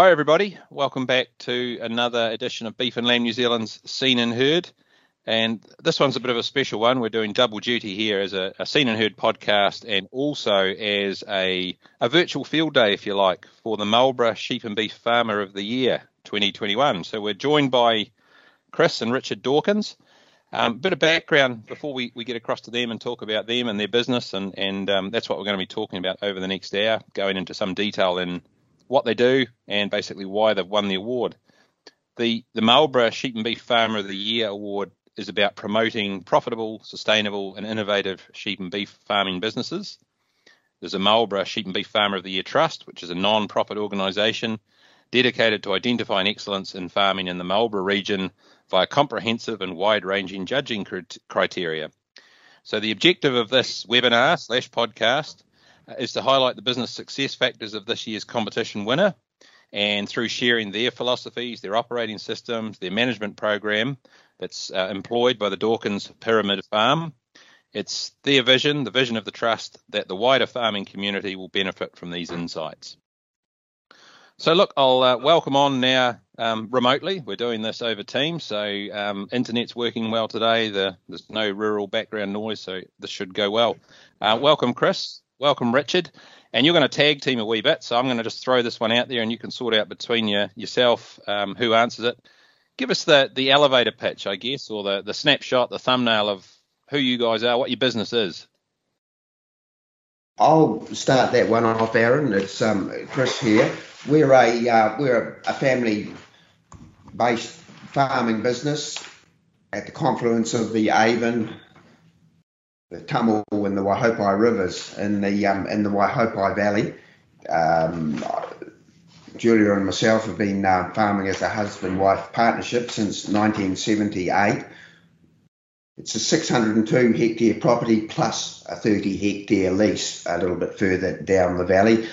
Hi, everybody. Welcome back to another edition of Beef and Lamb New Zealand's Seen and Heard. And this one's a bit of a special one. We're doing double duty here as a, a Seen and Heard podcast and also as a, a virtual field day, if you like, for the Marlborough Sheep and Beef Farmer of the Year 2021. So we're joined by Chris and Richard Dawkins. A um, bit of background before we, we get across to them and talk about them and their business, and, and um, that's what we're going to be talking about over the next hour, going into some detail in what they do, and basically why they've won the award. The the Marlborough Sheep and Beef Farmer of the Year award is about promoting profitable, sustainable, and innovative sheep and beef farming businesses. There's a Marlborough Sheep and Beef Farmer of the Year Trust, which is a non-profit organisation dedicated to identifying excellence in farming in the Marlborough region via comprehensive and wide-ranging judging criteria. So the objective of this webinar slash podcast is to highlight the business success factors of this year's competition winner and through sharing their philosophies, their operating systems, their management program that's uh, employed by the Dawkins Pyramid Farm. It's their vision, the vision of the trust, that the wider farming community will benefit from these insights. So, look, I'll uh, welcome on now um, remotely. We're doing this over Teams, so um, internet's working well today. The, there's no rural background noise, so this should go well. Uh, welcome, Chris. Welcome, Richard. And you're going to tag team a wee bit, so I'm going to just throw this one out there, and you can sort out between you yourself um, who answers it. Give us the the elevator pitch, I guess, or the the snapshot, the thumbnail of who you guys are, what your business is. I'll start that one off, Aaron. It's um, Chris here. We're a uh, we're a family based farming business at the confluence of the Avon, the Tamu and the Waihopai rivers in the um, in the Waihopai Valley. Um, Julia and myself have been uh, farming as a husband-wife partnership since 1978. It's a 602 hectare property plus a 30 hectare lease a little bit further down the valley.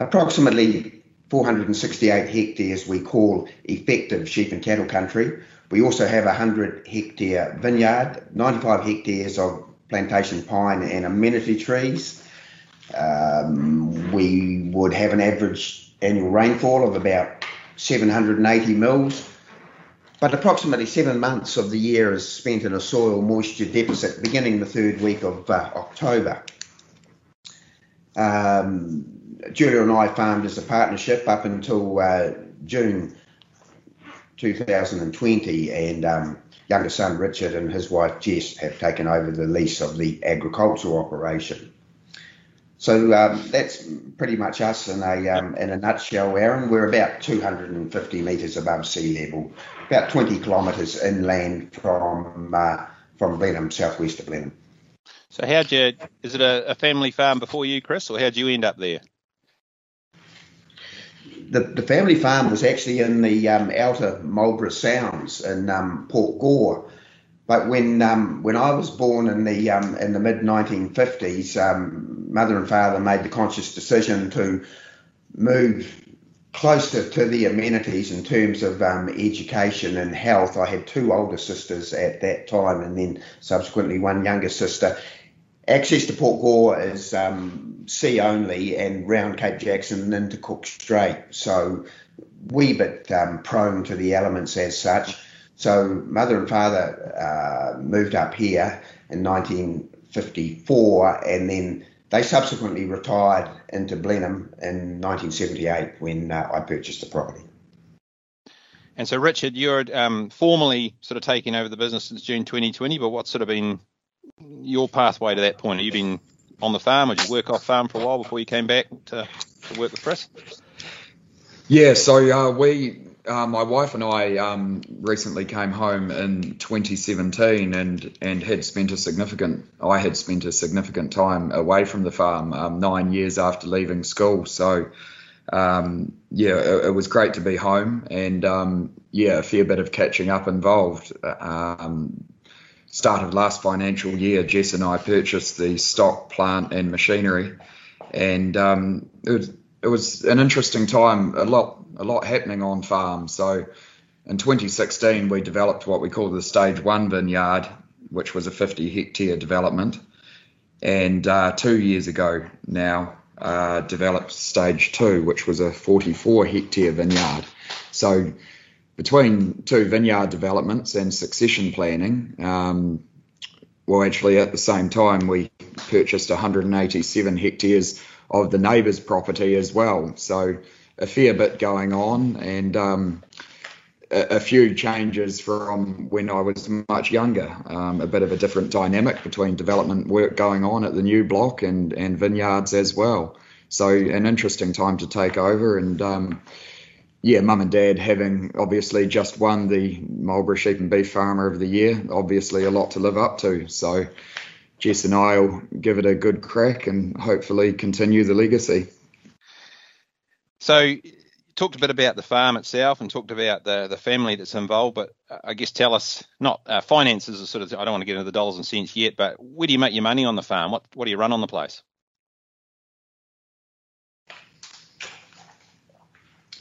Approximately 468 hectares we call effective sheep and cattle country. We also have a 100 hectare vineyard, 95 hectares of plantation pine and amenity trees. Um, we would have an average annual rainfall of about 780 mils, but approximately seven months of the year is spent in a soil moisture deficit beginning the third week of uh, October. Um, Julia and I farmed as a partnership up until uh, June 2020, and um, younger son Richard and his wife Jess have taken over the lease of the agricultural operation. So um, that's pretty much us in a um, in a nutshell, Aaron. We're about 250 metres above sea level, about 20 kilometres inland from uh, from Blenheim, southwest of Blenheim. So how'd you? Is it a, a family farm before you, Chris, or how'd you end up there? The, the family farm was actually in the um, outer Marlborough Sounds in um, Port Gore. But when um, when I was born in the um, in the mid 1950s, um, mother and father made the conscious decision to move closer to the amenities in terms of um, education and health. I had two older sisters at that time, and then subsequently one younger sister. Access to Port Gore is um, sea only and round Cape Jackson and into Cook Strait, so wee bit um, prone to the elements as such. So mother and father uh, moved up here in 1954, and then they subsequently retired into Blenheim in 1978 when uh, I purchased the property. And so, Richard, you're um, formally sort of taking over the business since June 2020, but what's sort of been your pathway to that point? Have you been on the farm, did you work off farm for a while before you came back to, to work with Chris? Yeah, so uh, we, uh, my wife and I, um, recently came home in 2017 and and had spent a significant, I had spent a significant time away from the farm, um, nine years after leaving school. So. Um, yeah, it, it, was great to be home, and um, yeah, a fair bit of catching up involved. Um, start of last financial year, Jess and I purchased the stock, plant, and machinery, and um, it, was, it was an interesting time. A lot, a lot happening on farm. So, in 2016, we developed what we call the Stage One vineyard, which was a 50 hectare development, and uh, two years ago now, uh, developed stage two, which was a 44 hectare vineyard. So between two vineyard developments and succession planning, um, well, actually at the same time, we purchased 187 hectares of the neighbour's property as well. So a fair bit going on and um, a, a, few changes from when I was much younger. Um, a bit of a different dynamic between development work going on at the new block and, and vineyards as well. So an interesting time to take over and um, yeah, mum and dad having obviously just won the Marlborough Sheep and Beef Farmer of the Year, obviously a lot to live up to. So Jess and I will give it a good crack and hopefully continue the legacy. So, talked a bit about the farm itself and talked about the the family that's involved, but I guess tell us not uh, finances are sort of I don't want to get into the dollars and cents yet, but where do you make your money on the farm? What what do you run on the place?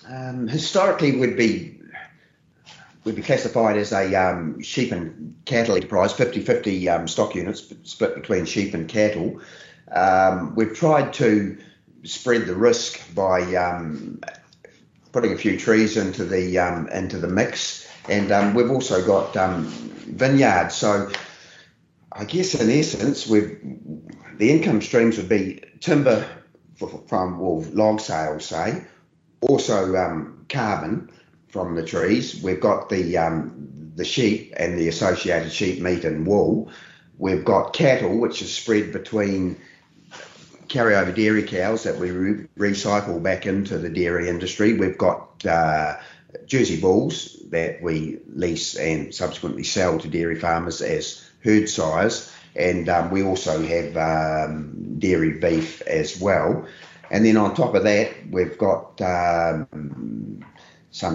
Um, historically, would be would be classified as a um, sheep and cattle enterprise, 50-50 um, stock units split between sheep and cattle. Um, we've tried to spread the risk by um, putting a few trees into the um, into the mix, and we've also got vineyards. So I guess in essence, we've the income streams would be timber from well, log sales, say, also um, carbon from the trees. We've got the um, the sheep and the associated sheep meat and wool. We've got cattle, which is spread between carryover dairy cows that we re- recycle back into the dairy industry. We've got uh, Jersey bulls that we lease and subsequently sell to dairy farmers as herd size. And um, we also have um, dairy beef as well. And then on top of that, we've got um,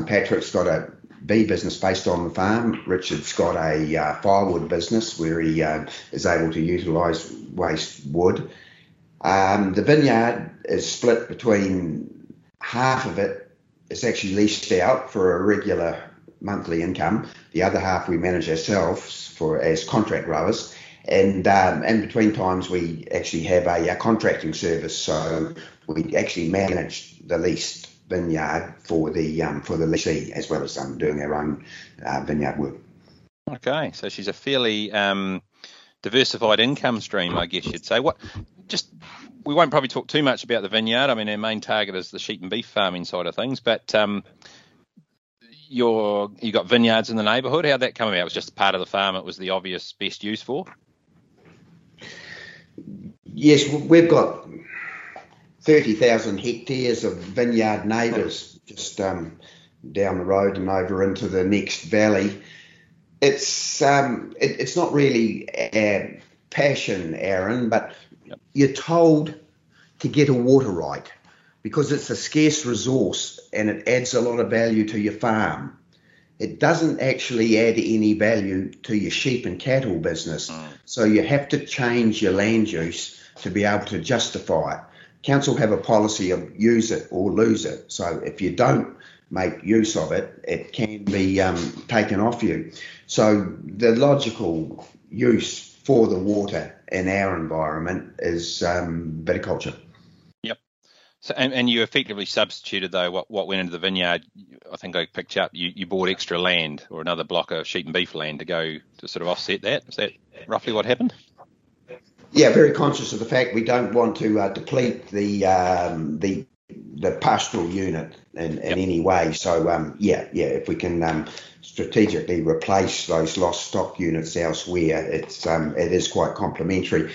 Patrick's got a bee business based on the farm. Richard's got a uh, firewood business where he uh, is able to utilise waste wood. Um, the vineyard is split between half of it is actually leased out for a regular monthly income. The other half we manage ourselves for as contract growers. And um, and between times we actually have a, a, contracting service, so we actually manage the leased vineyard for the um, for the lessee as well as um, doing our own uh, vineyard work. Okay, so she's a fairly um, diversified income stream, I guess you'd say. What just we won't probably talk too much about the vineyard. I mean, our main target is the sheep and beef farming side of things, but um, your you got vineyards in the neighbourhood. How'd that come about? It was just part of the farm. It was the obvious best use for. Yes, we've got thirty thousand hectares of vineyard neighbours just um, down the road and over into the next valley. It's um, it, it's not really a passion, Aaron, but Yep. You're told to get a water right because it's a scarce resource and it adds a lot of value to your farm. It doesn't actually add any value to your sheep and cattle business. Mm. So you have to change your land use to be able to justify it. Council have a policy of use it or lose it. So if you don't make use of it, it can be um, taken off you. So the logical use for the water in our environment is um, viticulture. Yep. So, and, and you effectively substituted though what, what went into the vineyard. I think I picked up you, you bought extra land or another block of sheep and beef land to go to sort of offset that. Is that roughly what happened? Yeah, very conscious of the fact we don't want to uh, deplete the um, the the pastoral unit in, in yep. any way. So um, yeah, yeah, if we can um, strategically replace those lost stock units elsewhere, it's um, it is quite complementary.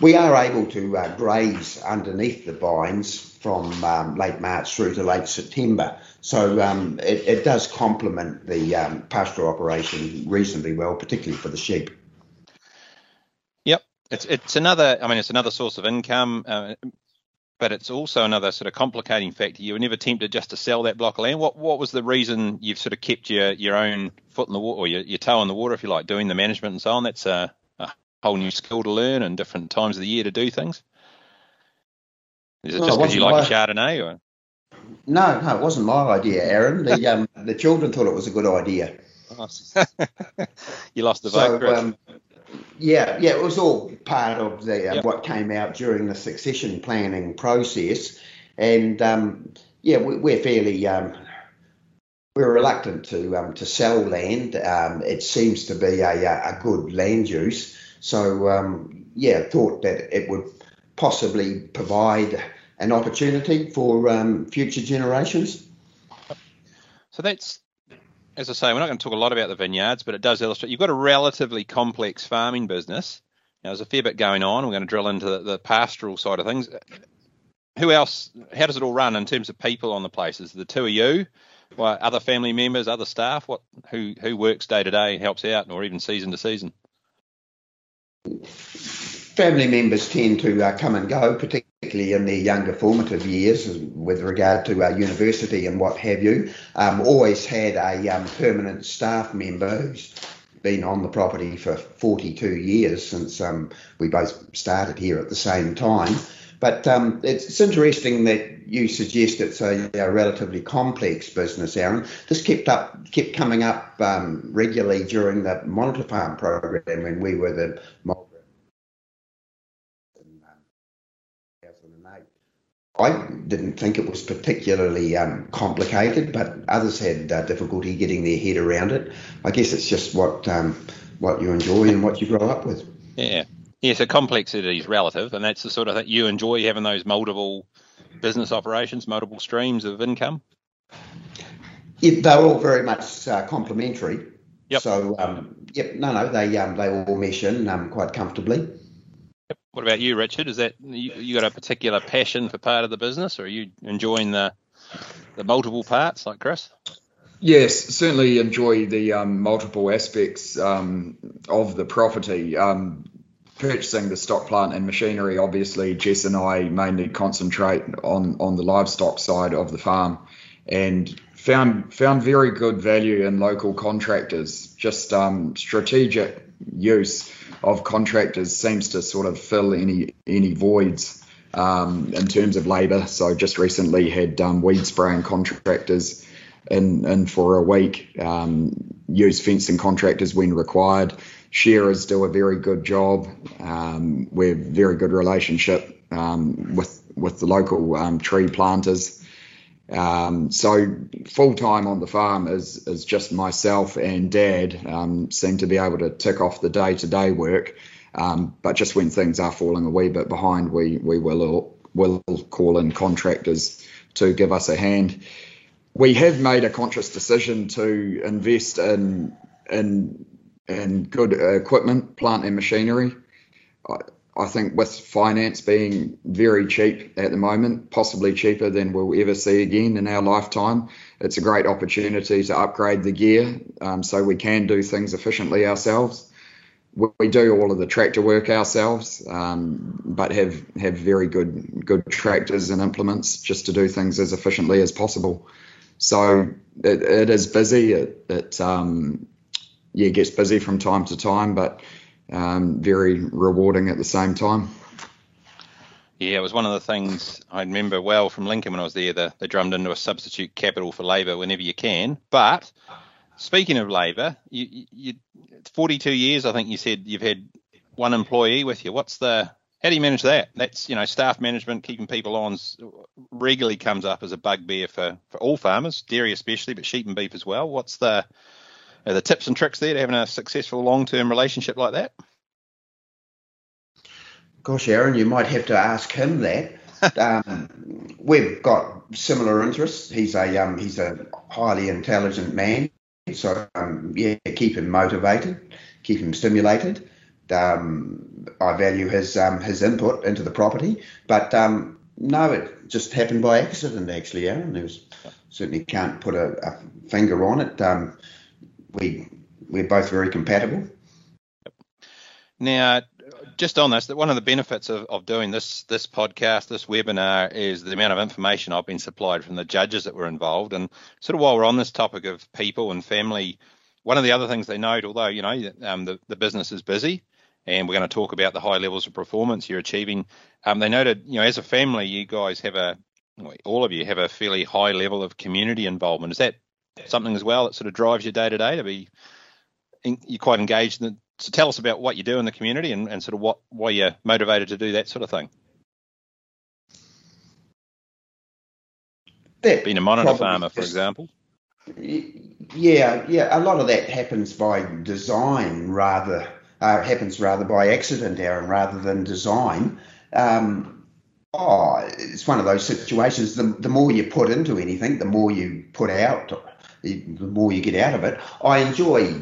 We are able to uh, graze underneath the vines from um, late March through to late September. So um, it, it, does complement the um, pastoral operation reasonably well, particularly for the sheep. It's it's another. I mean, it's another source of income. Uh, but it's also another sort of complicating factor. You were never tempted just to sell that block of land. What what was the reason you've sort of kept your, your own foot in the water, or your, your toe in the water, if you like, doing the management and so on? That's a, a whole new skill to learn and different times of the year to do things. Is it just because you like my... Chardonnay, or? No, no, it wasn't my idea, Aaron. The um, the children thought it was a good idea. you lost the vote, so, um, Yeah, yeah, it was all part of the uh, yep. what came out during the succession planning process, and um, yeah, we, are fairly um, we're reluctant to um, to sell land. Um, it seems to be a, a good land use, so um, yeah, thought that it would possibly provide an opportunity for um, future generations. So that's as I say, we're not going to talk a lot about the vineyards, but it does illustrate you've got a relatively complex farming business. Now, there's a fair bit going on. We're going to drill into the, the, pastoral side of things. Who else? How does it all run in terms of people on the places? The two of you, well, other family members, other staff. What? Who who works day to day helps out, or even season to season? Family members tend to uh, come and go, particularly in their younger formative years with regard to uh, university and what have you. Um, always had a um, permanent staff member who's been on the property for 42 years since um, we both started here at the same time. But um, it's, it's, interesting that you suggest it's a, a, relatively complex business, Aaron. This kept up, kept coming up um, regularly during the Monitor Farm program when we were the I didn't think it was particularly um, complicated, but others had uh, difficulty getting their head around it. I guess it's just what um, what you enjoy and what you grow up with. Yeah, yeah. So complexity is relative, and that's the sort of thing you enjoy having those multiple business operations, multiple streams of income. Yeah, they're all very much uh, complementary. Yep. So, um, yep, no, no, they um, they all mesh in um, quite comfortably. What about you, Richard? Is that you, you got a particular passion for part of the business, or are you enjoying the the multiple parts like Chris? Yes, certainly enjoy the um, multiple aspects um, of the property. Um, purchasing the stock plant and machinery, obviously, Jess and I mainly concentrate on on the livestock side of the farm, and found found very good value in local contractors. Just um, strategic use of contractors seems to sort of fill any any voids um, in terms of labour. So just recently had um, weed spraying contractors in in for a week. Um, use fencing contractors when required. Shearers do a very good job. Um, we have very good relationship um, with with the local um, tree planters. Um, so full time on the farm is is just myself and Dad um, seem to be able to tick off the day to day work. Um, but just when things are falling a wee bit behind, we we will will call in contractors to give us a hand. We have made a conscious decision to invest in in in good equipment, plant and machinery. I think with finance being very cheap at the moment, possibly cheaper than we'll ever see again in our lifetime, it's a great opportunity to upgrade the gear um, so we can do things efficiently ourselves. We do all of the tractor work ourselves, um, but have have very good good tractors and implements just to do things as efficiently as possible. So it, it is busy. It, it um, yeah gets busy from time to time, but um, very rewarding at the same time. Yeah, it was one of the things I remember well from Lincoln when I was there. The, they drummed into a substitute capital for labour whenever you can. But speaking of labour, you, you, 42 years, I think you said you've had one employee with you. What's the how do you manage that? That's you know staff management, keeping people on regularly comes up as a bugbear for, for all farmers, dairy especially, but sheep and beef as well. What's the are the tips and tricks there to having a successful long term relationship like that? Gosh, Aaron, you might have to ask him that. um, we've got similar interests. He's a um, he's a highly intelligent man, so um, yeah, keep him motivated, keep him stimulated. Um, I value his um, his input into the property, but um, no, it just happened by accident. Actually, Aaron, there was certainly can't put a, a finger on it we we're both very compatible. Now, just on this, one of the benefits of, of doing this this podcast, this webinar, is the amount of information I've been supplied from the judges that were involved. And sort of while we're on this topic of people and family, one of the other things they note, although you know um, the the business is busy, and we're going to talk about the high levels of performance you're achieving, um, they noted, you know, as a family, you guys have a all of you have a fairly high level of community involvement. Is that something as well that sort of drives your day to day to be in, you're quite engaged in so tell us about what you do in the community and, and sort of what why you're motivated to do that sort of thing. That Being a monitor farmer, for example. Yeah, yeah. A lot of that happens by design rather uh, happens rather by accident, Aaron, rather than design. Um, oh, it's one of those situations. The, the more you put into anything, the more you put out, the more you get out of it. I enjoy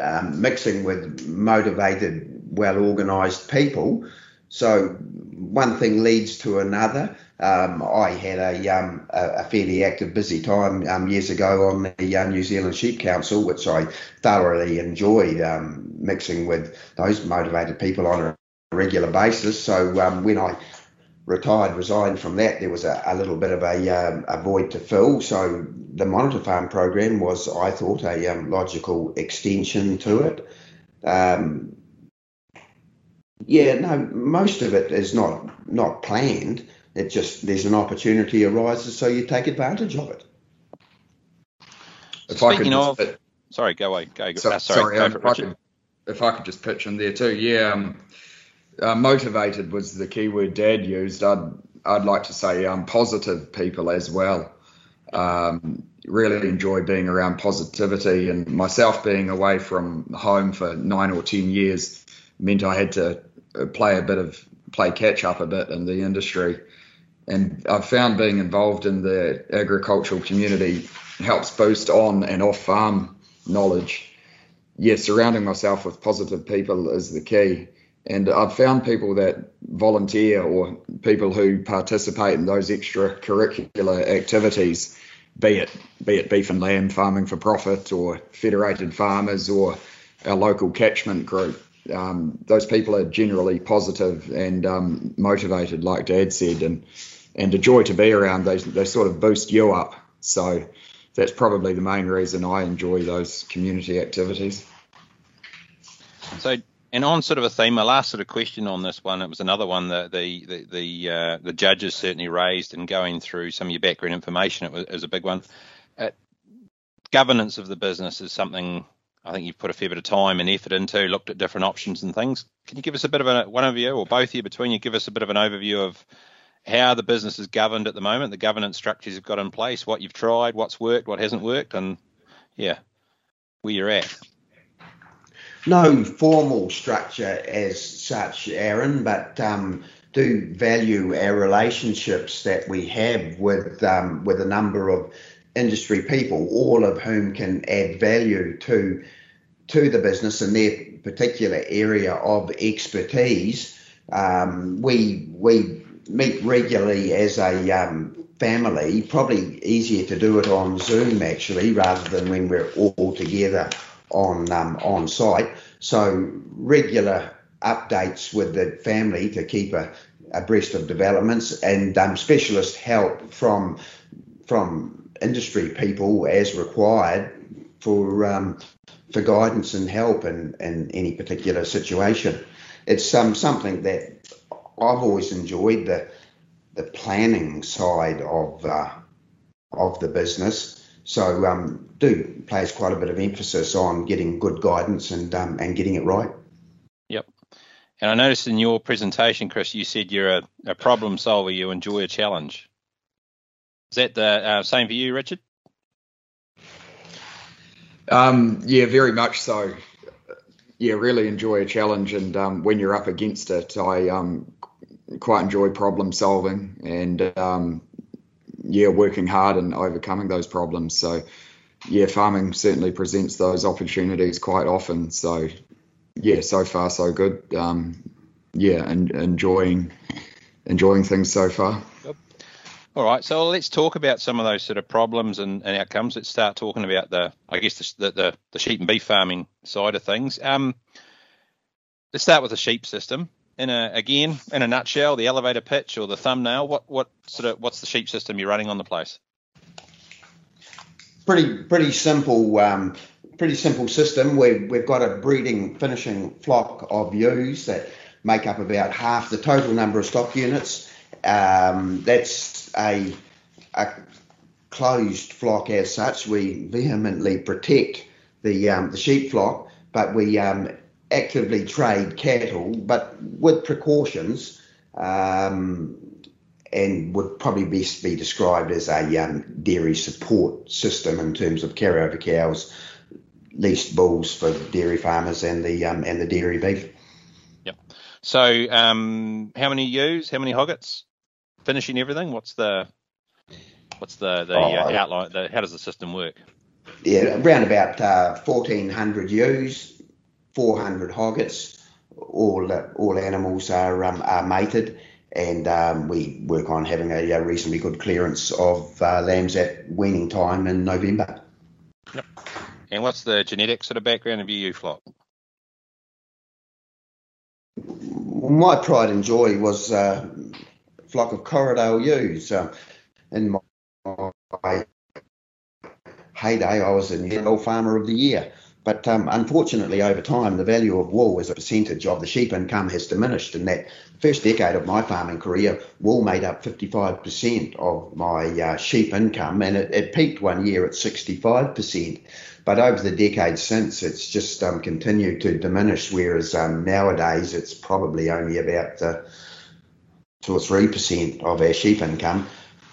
um, mixing with motivated, well organised people. So one thing leads to another. Um, I had a, um, a, fairly active, busy time um, years ago on the uh, New Zealand Sheep Council, which I thoroughly enjoyed um, mixing with those motivated people on a regular basis. So um, when I retired, resigned from that, there was a, a little bit of a, um, a void to fill. So the Monitor Farm program was, I thought, a um, logical extension to it. Um, yeah, no, most of it is not not planned. It just there's an opportunity arises, so you take advantage of it. If I could Speaking of- Sorry, go away. Go. so- uh, sorry, go um, for if, I could, if I could just pitch in there too, yeah. Uh, motivated was the key word Dad used. I'd I'd like to say um, positive people as well. Um, really enjoy being around positivity, and myself being away from home for nine or ten years meant I had to uh, play a bit of play catch up a bit in the industry. And I've found being involved in the agricultural community helps boost on and off farm knowledge. Yeah, surrounding myself with positive people is the key. And I've found people that volunteer or people who participate in those extracurricular activities, be it be it beef and lamb farming for profit or federated farmers or our local catchment group. Um, those people are generally positive and um, motivated, like Dad said, and and a joy to be around. They they sort of boost you up. So that's probably the main reason I enjoy those community activities. So, and on sort of a theme, my last sort of question on this one, it was another one that the the the, uh, the judges certainly raised in going through some of your background information. It was, it was a big one. Uh, governance of the business is something I think you've put a fair bit of time and effort into, looked at different options and things. Can you give us a bit of a one of you or both of you between you give us a bit of an overview of how the business is governed at the moment, the governance structures you've got in place, what you've tried, what's worked, what hasn't worked, and yeah, where you're at. No formal structure as such, Aaron, but um, do value our relationships that we have with um, with a number of industry people, all of whom can add value to to the business in their particular area of expertise. Um, we we meet regularly as a um, family. Probably easier to do it on Zoom actually, rather than when we're all together on um, on site. So regular updates with the family to keep a, abreast of developments and um, specialist help from from industry people as required for um, for guidance and help in, in any particular situation. It's um, something that I've always enjoyed the the planning side of uh, of the business. So um, do place quite a bit of emphasis on getting good guidance and um, and getting it right. Yep. And I noticed in your presentation, Chris, you said you're a, a problem solver. You enjoy a challenge. Is that the uh, same for you, Richard? Um, yeah, very much so. Yeah, really enjoy a challenge, and um, when you're up against it, I um, quite enjoy problem solving and um, yeah, working hard and overcoming those problems. So yeah, farming certainly presents those opportunities quite often. So yeah, so far so good. Um, yeah, and enjoying enjoying things so far. All right, so let's talk about some of those sort of problems and, and outcomes. Let's start talking about the, I guess, the, the, the sheep and beef farming side of things. Um, let's start with the sheep system. In a again, in a nutshell, the elevator pitch or the thumbnail. What what sort of what's the sheep system you're running on the place? Pretty pretty simple. Um, pretty simple system. We've we've got a breeding finishing flock of ewes that make up about half the total number of stock units. Um, that's a, a closed flock as such. We vehemently protect the um, the sheep flock, but we um, actively trade cattle, but with precautions, um, and would probably best be described as a um, dairy support system in terms of carryover cows, leased bulls for dairy farmers, and the um, and the dairy beef. Yep. So, um, how many ewes? How many hoggets? Finishing everything. What's the what's the the uh, oh, outline? The, how does the system work? Yeah, around about uh, 1,400 ewes, 400 hoggets. All all animals are um, are mated and um, we work on having a, a, reasonably good clearance of uh, lambs at weaning time in November. Yep. And what's the genetic sort of background of your ewe flock? My pride and joy was uh, a flock of Corriedale ewes. Uh, in my, my heyday, I was a New Zealand Farmer of the Year. But um, unfortunately, over time, the value of wool as a percentage of the sheep income has diminished. In that first decade of my farming career, wool made up 55% of my uh, sheep income, and it, it, peaked one year at 65%. But over the decades since, it's just um, continued to diminish. Whereas um, nowadays, it's probably only about uh, two or three percent of our sheep income.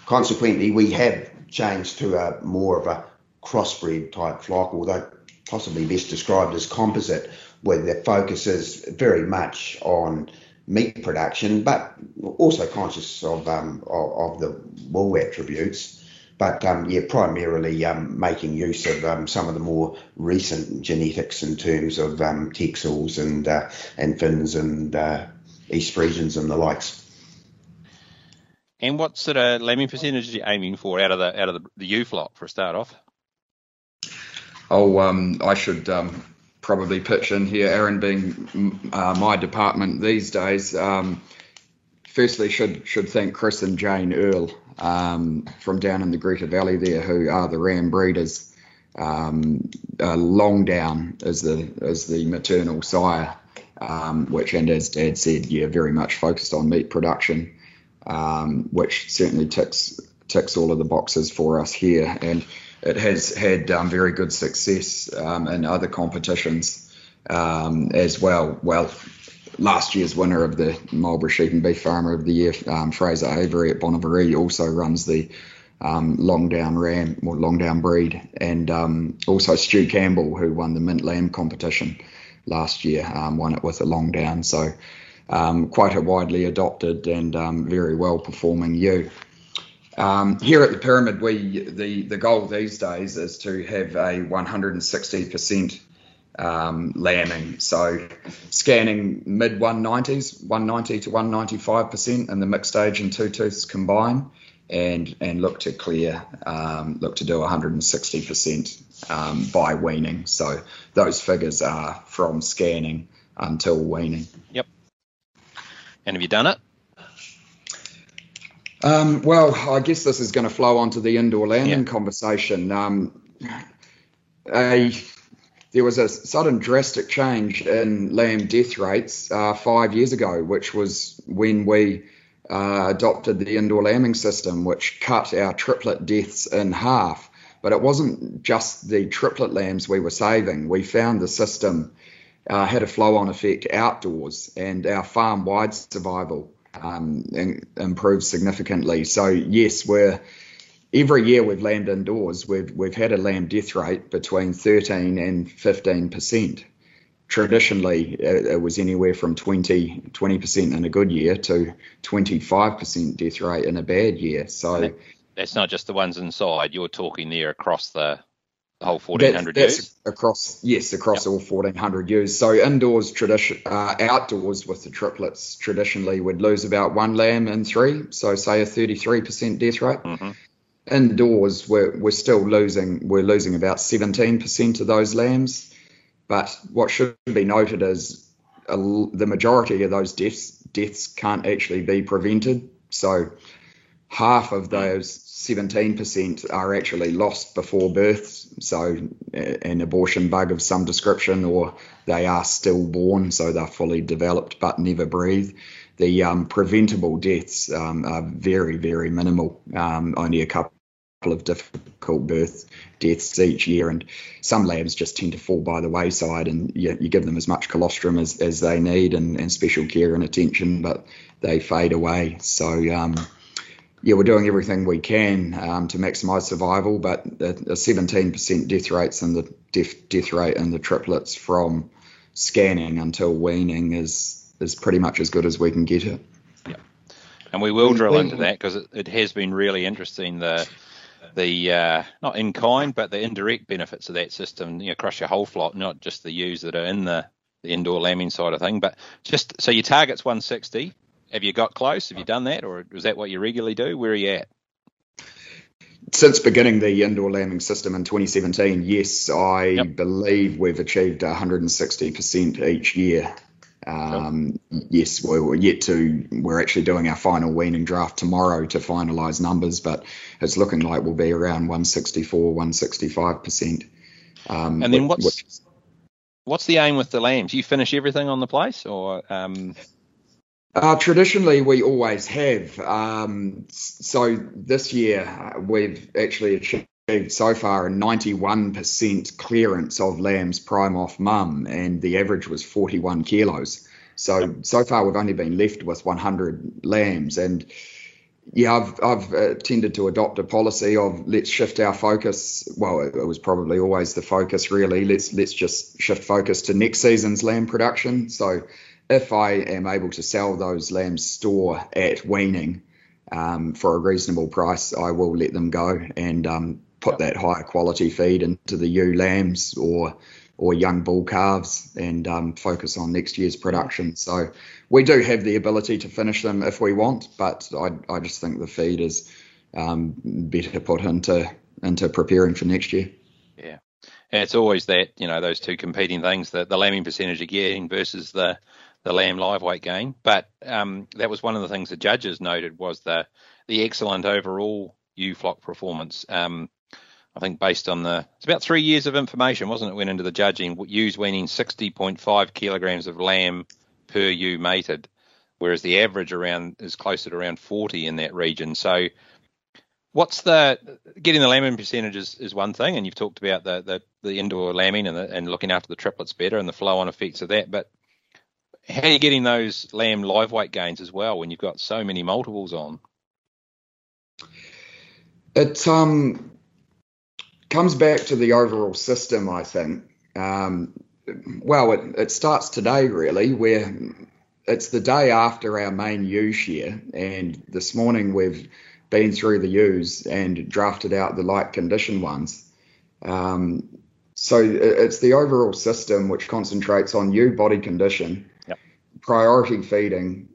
Consequently, we have changed to a more of a crossbred type flock, although possibly best described as composite, where the focus is very much on meat production, but also conscious of um, of, of, the wool attributes. But um, yeah, primarily um, making use of um, some of the more recent genetics in terms of um, Texels and uh, and Finns and uh, East Friesians and the likes. And what sort of lambing percentage are you aiming for out of the out of the, the ewe flock for a start off? Oh, um, I should um, probably pitch in here, Aaron, being uh, my department these days. Um, firstly, should should thank Chris and Jane Earl um, from down in the Greta Valley there, who are the ram breeders. Um, uh, Longdown is the is the maternal sire, um, which and as Dad said, yeah, very much focused on meat production, which certainly ticks ticks all of the boxes for us here and it has had um, very good success um, in other competitions um, as well. Well, last year's winner of the Marlborough Sheep and Beef Farmer of the Year, um, Fraser Avery at Bonavaree, also runs the um, Longdown Ram or Longdown breed, and um, also Stu Campbell, who won the Mint Lamb competition last year, won it with a Longdown. So. quite a widely adopted and very well performing ewe. Um, here at the pyramid, we the the goal these days is to have a 160% um, lambing. So scanning mid 190s, 190 to 195% in the mixed age and two tooths combined, and and look to clear, um, look to do 160% um, by weaning. So those figures are from scanning until weaning. Yep. And have you done it? Um, well, I guess this is going to flow onto the indoor lambing yeah. conversation. Um, a, there was a sudden drastic change in lamb death rates uh, five years ago, which was when we uh, adopted the indoor lambing system, which cut our triplet deaths in half. But it wasn't just the triplet lambs we were saving. We found the system uh, had a flow on effect outdoors, and our farm wide survival um, improved significantly. So yes, we're every year we've lambed indoors. We've we've had a lamb death rate between 13 and 15 percent. Traditionally, it was anywhere from 20 percent in a good year to 25 percent death rate in a bad year. So that's not just the ones inside. You're talking there across the the whole 1400 that, that's across yes across yep. all 1400 ewes so indoors tradition uh, outdoors with the triplets traditionally would lose about one lamb in three so say a 33% death rate mm-hmm. indoors we're, we're still losing we're losing about 17% of those lambs but what should be noted is a, the majority of those deaths deaths can't actually be prevented so half of those 17% are actually lost before birth, so an abortion bug of some description, or they are stillborn, so they're fully developed but never breathe. The um, preventable deaths um, are very, very minimal, um, only a couple of difficult birth deaths each year, and some lambs just tend to fall by the wayside, and you, you give them as much colostrum as, as they need and, and special care and attention, but they fade away. So, um, yeah, we're doing everything we can um, to maximise survival, but a, 17% death rates and the death, death rate in the triplets from scanning until weaning is is pretty much as good as we can get it. Yeah, and we will drill into that because it, it has been really interesting the the uh, not in kind but the indirect benefits of that system. You know, across your whole flock, not just the ewes that are in the the indoor lambing side of thing, but just so your target's 160. Have you got close? Have you done that, or is that what you regularly do? Where are you at? Since beginning the indoor lambing system in 2017, yes, I yep. believe we've achieved 160% each year. Um, Yes, we're yet to. We're actually doing our final weaning draft tomorrow to finalise numbers, but it's looking like we'll be around 164, 165 percent. Um, and then what's what's the aim with the lambs? You finish everything on the place, or um... uh, traditionally we always have. Um, so this year we've actually achieved so far a 91% clearance of lambs prime off mum, and the average was 41 kilos. So so far we've only been left with 100 lambs, and yeah, I've I've uh, tended to adopt a policy of let's shift our focus. Well, it, it, was probably always the focus really. Let's let's just shift focus to next season's lamb production. So if I am able to sell those lambs store at weaning um, for a reasonable price, I will let them go and um, put that higher quality feed into the ewe lambs or or young bull calves and um, focus on next year's production. So we do have the ability to finish them if we want, but I, I just think the feed is um, better put into into preparing for next year. Yeah, and it's always that you know those two competing things: the the lambing percentage you're getting versus the the lamb live weight gain. But um, that was one of the things the judges noted was the the excellent overall ewe flock performance. Um, I think based on the it's about three years of information, wasn't it? Went into the judging. Ewes weaning 60.5 kilograms of lamb per ewe mated, whereas the average around is closer to around 40 in that region. So, what's the getting the lambing percentages is one thing, and you've talked about the the, the indoor lambing and, the, and looking after the triplets better and the flow on effects of that. But how are you getting those lamb live weight gains as well when you've got so many multiples on? It um comes back to the overall system, I think. Um, well, it, it starts today, really, where it's the day after our main use year, and this morning we've been through the ewes and drafted out the light condition ones. Um, so it's the overall system which concentrates on ewe body condition. Priority feeding,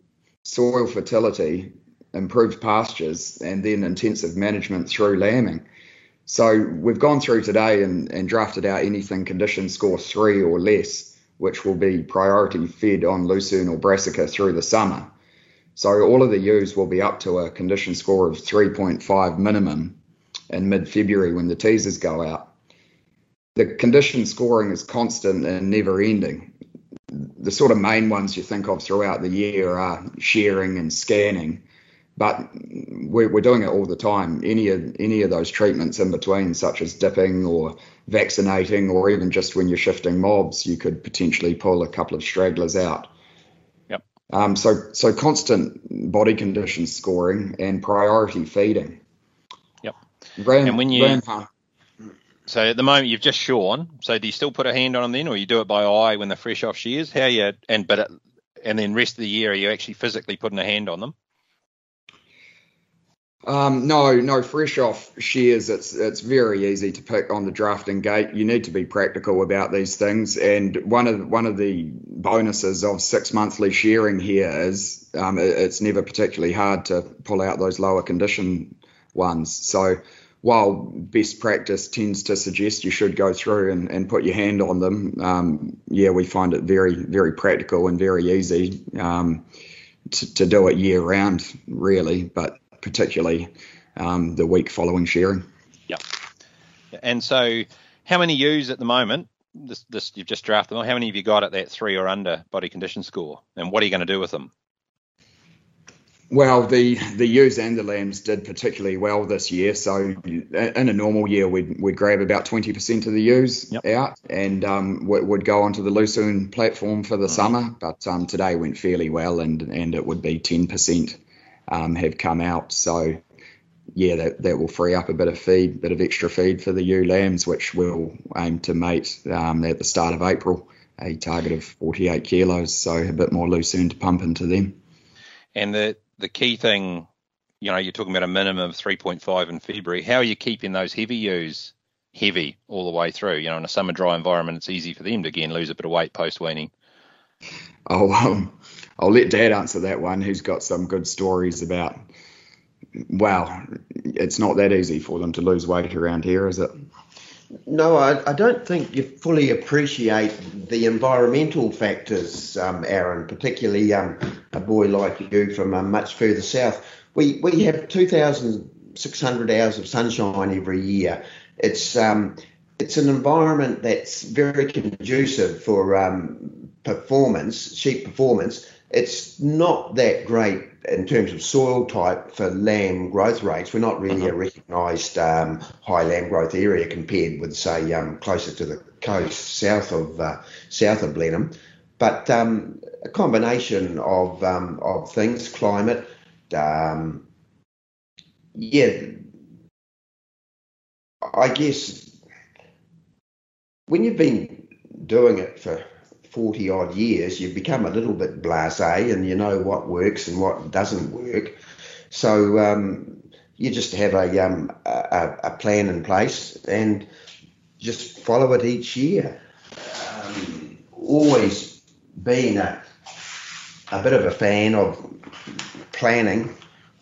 soil fertility, improved pastures, and then intensive management through lambing. So we've gone through today and, and drafted out anything condition score three or less, which will be priority fed on Lucerne or Brassica through the summer. So all of the ewes will be up to a condition score of 3.5 minimum in mid-February when the teasers go out. The condition scoring is constant and never ending. The sort of main ones you think of throughout the year are shearing and scanning but we're, we're doing it all the time. Any of any of those treatments in between, such as dipping or vaccinating, or even just when you're shifting mobs, you could potentially pull a couple of stragglers out. Yep. Um, so so constant body condition scoring and priority feeding. Yep. Ram, and when you so at the moment you've just shorn. So do you still put a hand on them then, or you do it by eye when they're fresh off shears? How you and but it, and then rest of the year are you actually physically putting a hand on them? Um, no, no, fresh off shears, it's it's very easy to pick on the drafting gate. You need to be practical about these things, and one of one of the bonuses of six monthly shearing here is um, it, it's never particularly hard to pull out those lower condition ones. So while best practice tends to suggest you should go through and, and put your hand on them, um, yeah, we find it very very practical and very easy um, to, to do it year round, really, but particularly um, the week following shearing. Yeah. And so, how many ewes at the moment? This, this you've just drafted them. How many have you got at that three or under body condition score? And what are you going to do with them? Well, the the ewes and the lambs did particularly well this year. So in a normal year, we'd we'd grab about twenty percent of the ewes yep. out and um, would go onto the Lucerne platform for the mm-hmm. summer. But um, today went fairly well, and and it would be ten percent um, have come out. So yeah, that, that will free up a bit of feed, a bit of extra feed for the ewe lambs, which we'll aim to mate um, at the start of April. A target of 48 kilos, so a bit more lucerne to pump into them. And the the key thing, you know, you're talking about a minimum of 3.5 in February. How are you keeping those heavy ewes heavy all the way through? You know, in a summer dry environment, it's easy for them to again lose a bit of weight post weaning. Oh, um, I'll let Dad answer that one. Who's got some good stories about? Well, it's not that easy for them to lose weight around here, is it? No, I, I, don't think you fully appreciate the environmental factors, um, Aaron, particularly um, a boy like you from um, much further south. We, we have 2,600 hours of sunshine every year. It's, um, it's an environment that's very conducive for um, performance, sheep performance. It's not that great in terms of soil type for lamb growth rates, we're not really uh-huh. a recognised um, high lamb growth area compared with, say, um, closer to the coast south of uh, south of Blenheim. But um, a combination of um, of things, climate, um, yeah, I guess when you've been doing it for 40 odd years, you become a little bit blase and you know what works and what doesn't work. So um, you just have a, um, a, a, plan in place and just follow it each year. Um, always been a, a bit of a fan of planning,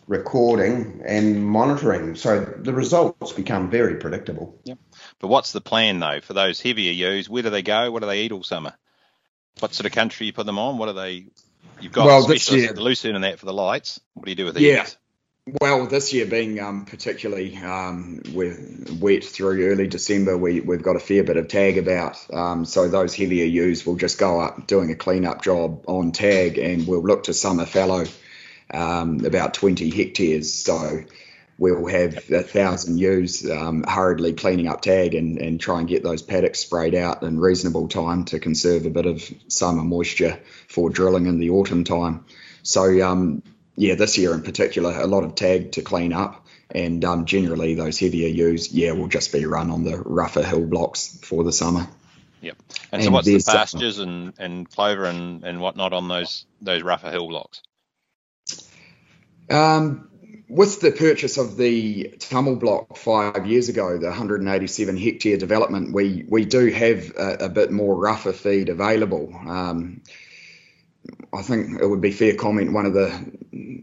recording, and monitoring. So the results become very predictable. Yep. But what's the plan though for those heavier ewes? Where do they go? What do they eat all summer? What sort of country you put them on? What are they? You've got well, this year, the Lucerne and that for the lights. What do you do with these? Yeah. Well, this year being um, particularly um, wet through early December, we, we've got a fair bit of tag about. Um, so those heavier ewes will just go up doing a clean-up job on tag, and we'll look to summer fallow um, about 20 hectares. So we'll have a thousand ewes um, hurriedly cleaning up tag and, and try and get those paddocks sprayed out in reasonable time to conserve a bit of summer moisture for drilling in the autumn time. So, um, yeah, this year in particular, a lot of tag to clean up. And um, generally, those heavier ewes, yeah, will just be run on the rougher hill blocks for the summer. Yep. And, and so, what's the pastures and, and clover and, and whatnot on those those rougher hill blocks? Um, with the purchase of the Tummel block five years ago, the 187 hectare development, we we do have a, a bit more rougher feed available. Um, I think it would be fair comment. One of the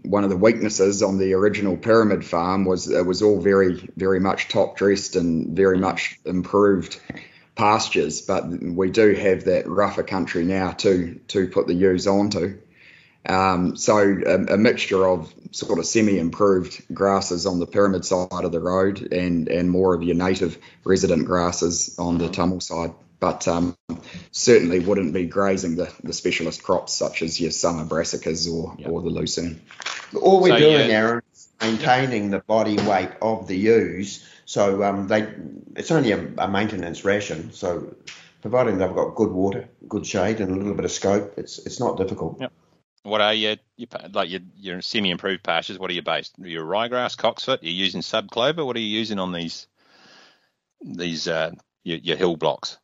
one of the weaknesses on the original pyramid farm was it was all very very much top dressed and very much improved pastures, but we do have that rougher country now to to put the ewes onto. Um, so a, a, mixture of sort of semi-improved grasses on the pyramid side of the road and and more of your native resident grasses on the Tummel side. But um, certainly wouldn't be grazing the, the specialist crops such as your summer brassicas or, or the lucerne. All we're so, doing, yeah. Aaron, is maintaining the body weight of the ewes. So um, they, it's only a, a maintenance ration. So providing they've got good water, good shade, and a little bit of scope, it's it's not difficult. Yep. What are your, your like your, your semi-improved pastures? What are you based? Your ryegrass, cocksfoot? You're using sub clover. What are you using on these these uh, your, your hill blocks?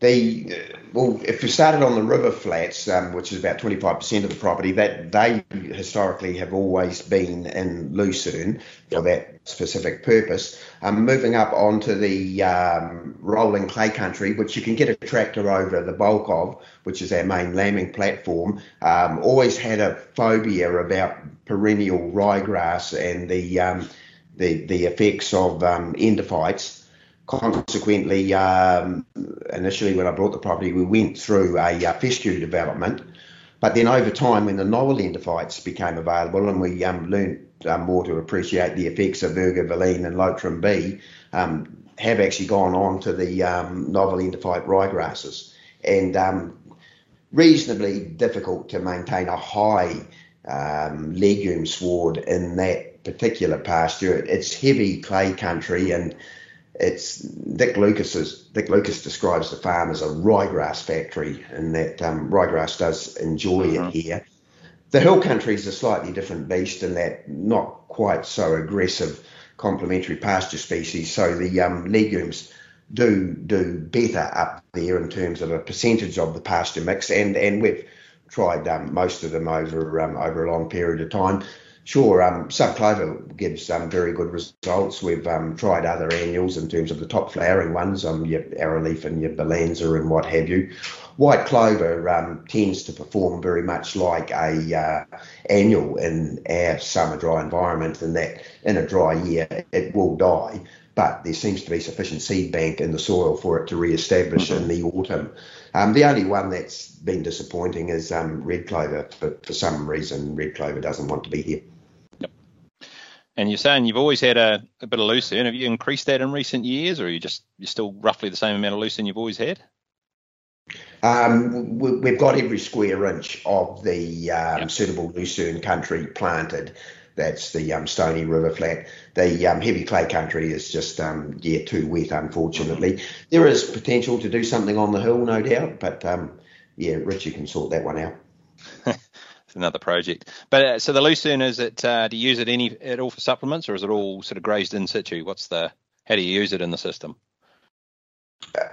They well, if we started on the river flats, um, which is about 25% of the property, that they historically have always been in Lucerne for that specific purpose. Um, moving up onto the um, rolling clay country, which you can get a tractor over the bulk of, which is our main lambing platform, um, always had a phobia about perennial ryegrass and the um, the, the effects of um, endophytes consequently, um, initially when I bought the property, we went through a uh, fescue development. But then over time, when the novel endophytes became available and we um, learned um, more to appreciate the effects of ergovaline and lolitrem B, um, have actually gone on to the um, novel endophyte ryegrasses. And reasonably difficult to maintain a high um, legume sward in that particular pasture. It's heavy clay country and it's Dick Lucas is, Dick Lucas describes the farm as a ryegrass factory, and that um, ryegrass does enjoy mm-hmm. it here. The hill country is a slightly different beast in that not quite so aggressive complementary pasture species. So the um, legumes do do better up there in terms of a percentage of the pasture mix, and and we've tried um, most of them over um, over a long period of time. Sure, um, subclover gives um, very good results. We've um, tried other annuals in terms of the top flowering ones, um, your arrowleaf and your balanza and what have you. White clover um, tends to perform very much like a uh, annual in our summer dry environment, in that in a dry year it will die, but there seems to be sufficient seed bank in the soil for it to re-establish in the autumn. Um, the only one that's been disappointing is um, red clover, but for some reason red clover doesn't want to be here. And you're saying you've always had a, a bit of lucerne. Have you increased that in recent years, or are you just you're still roughly the same amount of lucerne you've always had? Um, we, have got every square inch of the um, yep. suitable lucerne country planted. That's the um, Stony River Flat. The um, heavy clay country is just um, yeah too wet, unfortunately. Mm-hmm. There is potential to do something on the hill, no doubt, but um, yeah, Richie can sort that one out. Another project. But uh, so the lucerne is it? Uh, do you use it any at all for supplements, or is it all sort of grazed in situ? What's the how do you use it in the system?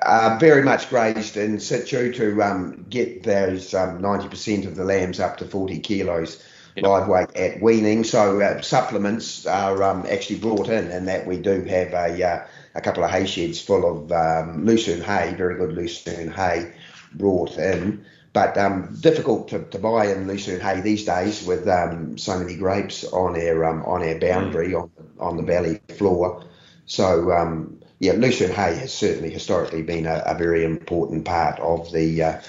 Uh, very much grazed in situ to um, get those um, 90% of the lambs up to 40 kilos yep. live weight at weaning. So uh, supplements are um, actually brought in, and that we do have a uh, a couple of hay sheds full of um, lucerne hay, very good lucerne hay, brought in but um, difficult to, to buy in lucerne hay these days with um, so many grapes on our um, on our boundary mm. on on the valley floor. So um, yeah, lucerne hay has certainly historically been a, a very important part of the uh,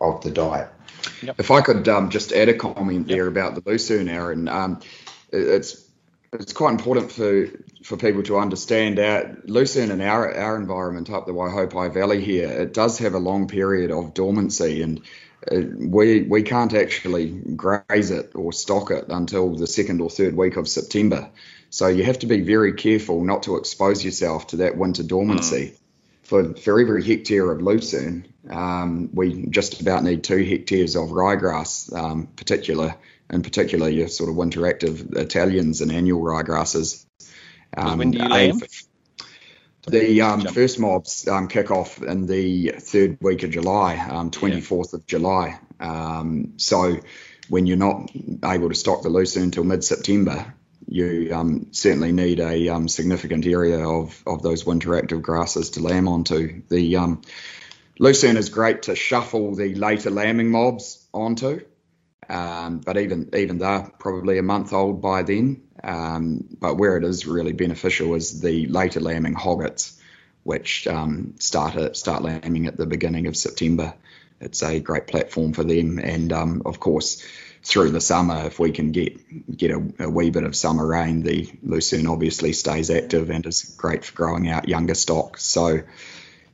of the diet. Yep. If I could um, just add a comment yep. there about the lucerne, Aaron, um, it's it's quite important for for people to understand our lucerne and our our environment up the Waihopai Valley here. It does have a long period of dormancy, and uh, we we can't actually graze it or stock it until the second or third week of September. So you have to be very careful not to expose yourself to that winter dormancy. Mm. For for every hectare of lucerne, um, we just about need two hectares of ryegrass, um, particular in particular your sort of winter active Italians and annual ryegrasses. Um, when do you lay The um, first mobs um, kick off in the third week of July, um, 24th yeah. of July. Um, so when you're not able to stock the lucerne until mid-September, you um, certainly need a um, significant area of, of those winter active grasses to lamb onto. The um, lucerne is great to shuffle the later lambing mobs onto. Um, but even even they're probably a month old by then. Um, but where it is really beneficial is the later lambing hoggets, which um, start start lambing at the beginning of September. It's a great platform for them, and um, of course through the summer, if we can get get a, a, wee bit of summer rain, the lucerne obviously stays active and is great for growing out younger stock. So,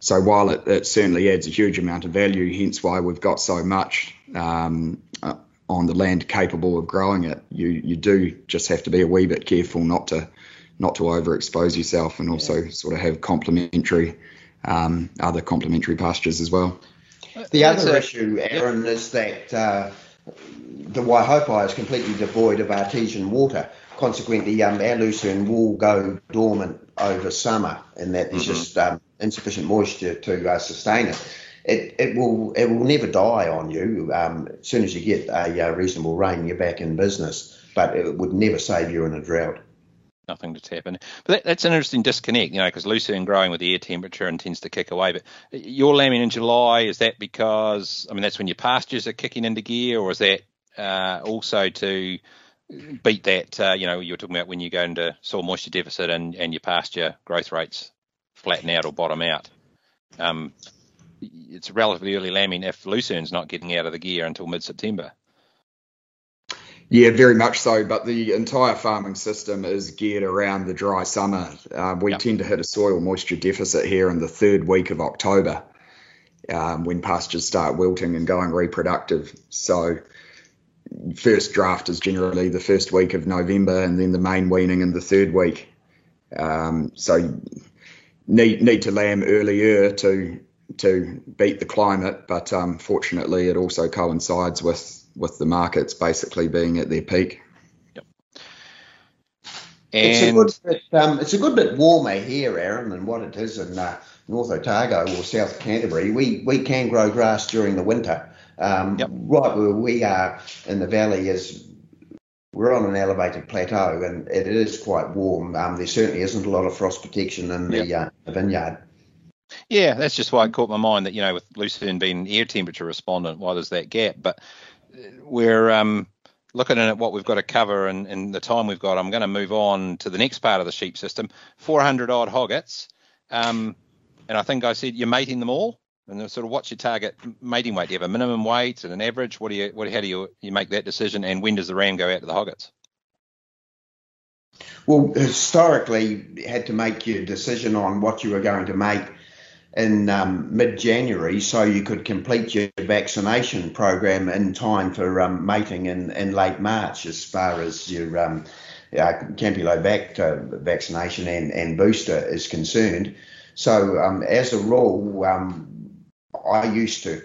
so while it, it certainly adds a huge amount of value, hence why we've got so much um, on the land capable of growing it, you you do just have to be a wee bit careful not to not to overexpose yourself, and also yeah. sort of have complementary um, other complementary pastures as well. The other issue, Aaron, is that uh, the Waihopai is completely devoid of artesian water. Consequently, um, our lucerne will go dormant over summer, and that there's mm-hmm. just um, insufficient moisture to uh, sustain it it, it will it will never die on you. Um, as soon as you get a, a, reasonable rain, you're back in business. But it would never save you in a drought. Nothing to tap in. But that, that's an interesting disconnect, you know, because lucerne growing with air temperature and tends to kick away. But your lambing in July is that because I mean that's when your pastures are kicking into gear, or is that uh, also to beat that? Uh, you know, you were talking about when you go into soil moisture deficit and, and your pasture growth rates flatten out or bottom out. Um, it's relatively early lambing if Lucerne's not getting out of the gear until mid September. Yeah, very much so. But the entire farming system is geared around the dry summer. Uh, we yep. tend to hit a soil moisture deficit here in the third week of October um, when pastures start wilting and going reproductive. So first draft is generally the first week of November, and then the main weaning in the third week. Um, so need need to lamb earlier to to beat the climate, but um, fortunately, it also coincides with with the markets basically being at their peak. Yep. And it's a good bit, um, it's a good bit warmer here, Aaron, than what it is in uh, North Otago or South Canterbury. We we can grow grass during the winter. Um, yep. Right where we are in the valley is we're on an elevated plateau and it is quite warm. Um, there certainly isn't a lot of frost protection in the, yep. uh, vineyard. Yeah, that's just why it caught my mind that you know with Lucerne being air temperature respondent, why there's that gap. But we're um, looking at what we've got to cover and, and the time we've got. I'm going to move on to the next part of the sheep system. 400 odd hoggets, um, and I think I said you're mating them all. And sort of what's your target mating weight? Do you have a minimum weight and an average? What do you what how do you you make that decision? And when does the ram go out to the hoggets? Well, historically, you had to make your decision on what you were going to make in um, mid-January, so you could complete your vaccination program in time for um, mating in, in late March, as far as your um, uh, Campylobacter uh, vaccination and, and booster is concerned. So, um, as a rule, um, I used to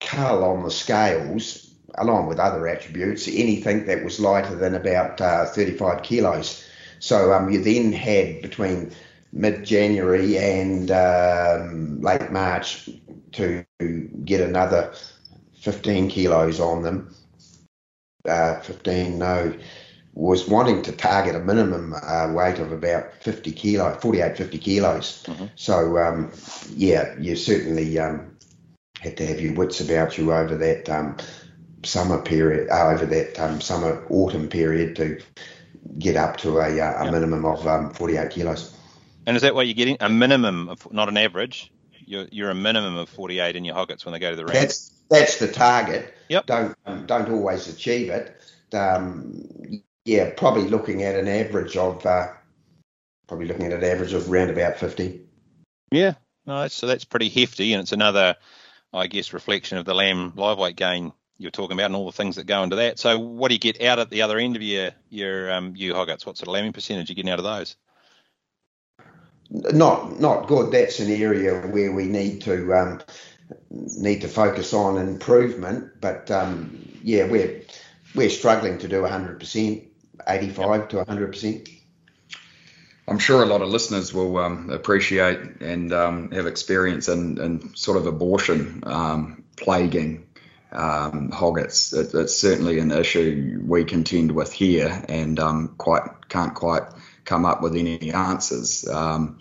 cull on the scales along with other attributes anything that was lighter than about uh, 35 kilos. So um, you then had between mid January and um, late March to get another 15 kilos on them. Uh, 15, no, was wanting to target a minimum uh, weight of about 50 kilo, 48, 50 kilos. Mm-hmm. So, um, yeah, you certainly um, had to have your wits about you over that um, summer period, uh, over that um, summer autumn period to get up to a, uh, a yep. minimum of um, 48 kilos. And is that what you're getting? A minimum of, not an average. You're, you're a minimum of 48 in your hoggets when they go to the range. That's that's the target. Yep. Don't um, don't always achieve it. Um, yeah, probably looking at an average of uh, probably looking at an average of around about 50. Yeah, no, so that's pretty hefty, and it's another, I guess, reflection of the lamb live weight gain you're talking about and all the things that go into that. So, what do you get out at the other end of your your um, ewe hoggets? What sort of lambing percentage are you getting out of those? Not not good. That's an area where we need to um, need to focus on improvement. But um, yeah, we're we're struggling to do 100%. 85 to 100%. I'm sure a lot of listeners will um, appreciate and um, have experience in, in, sort of abortion um, plaguing um, hoggets. It, it's certainly an issue we contend with here and um, quite can't quite come up with any answers. Um,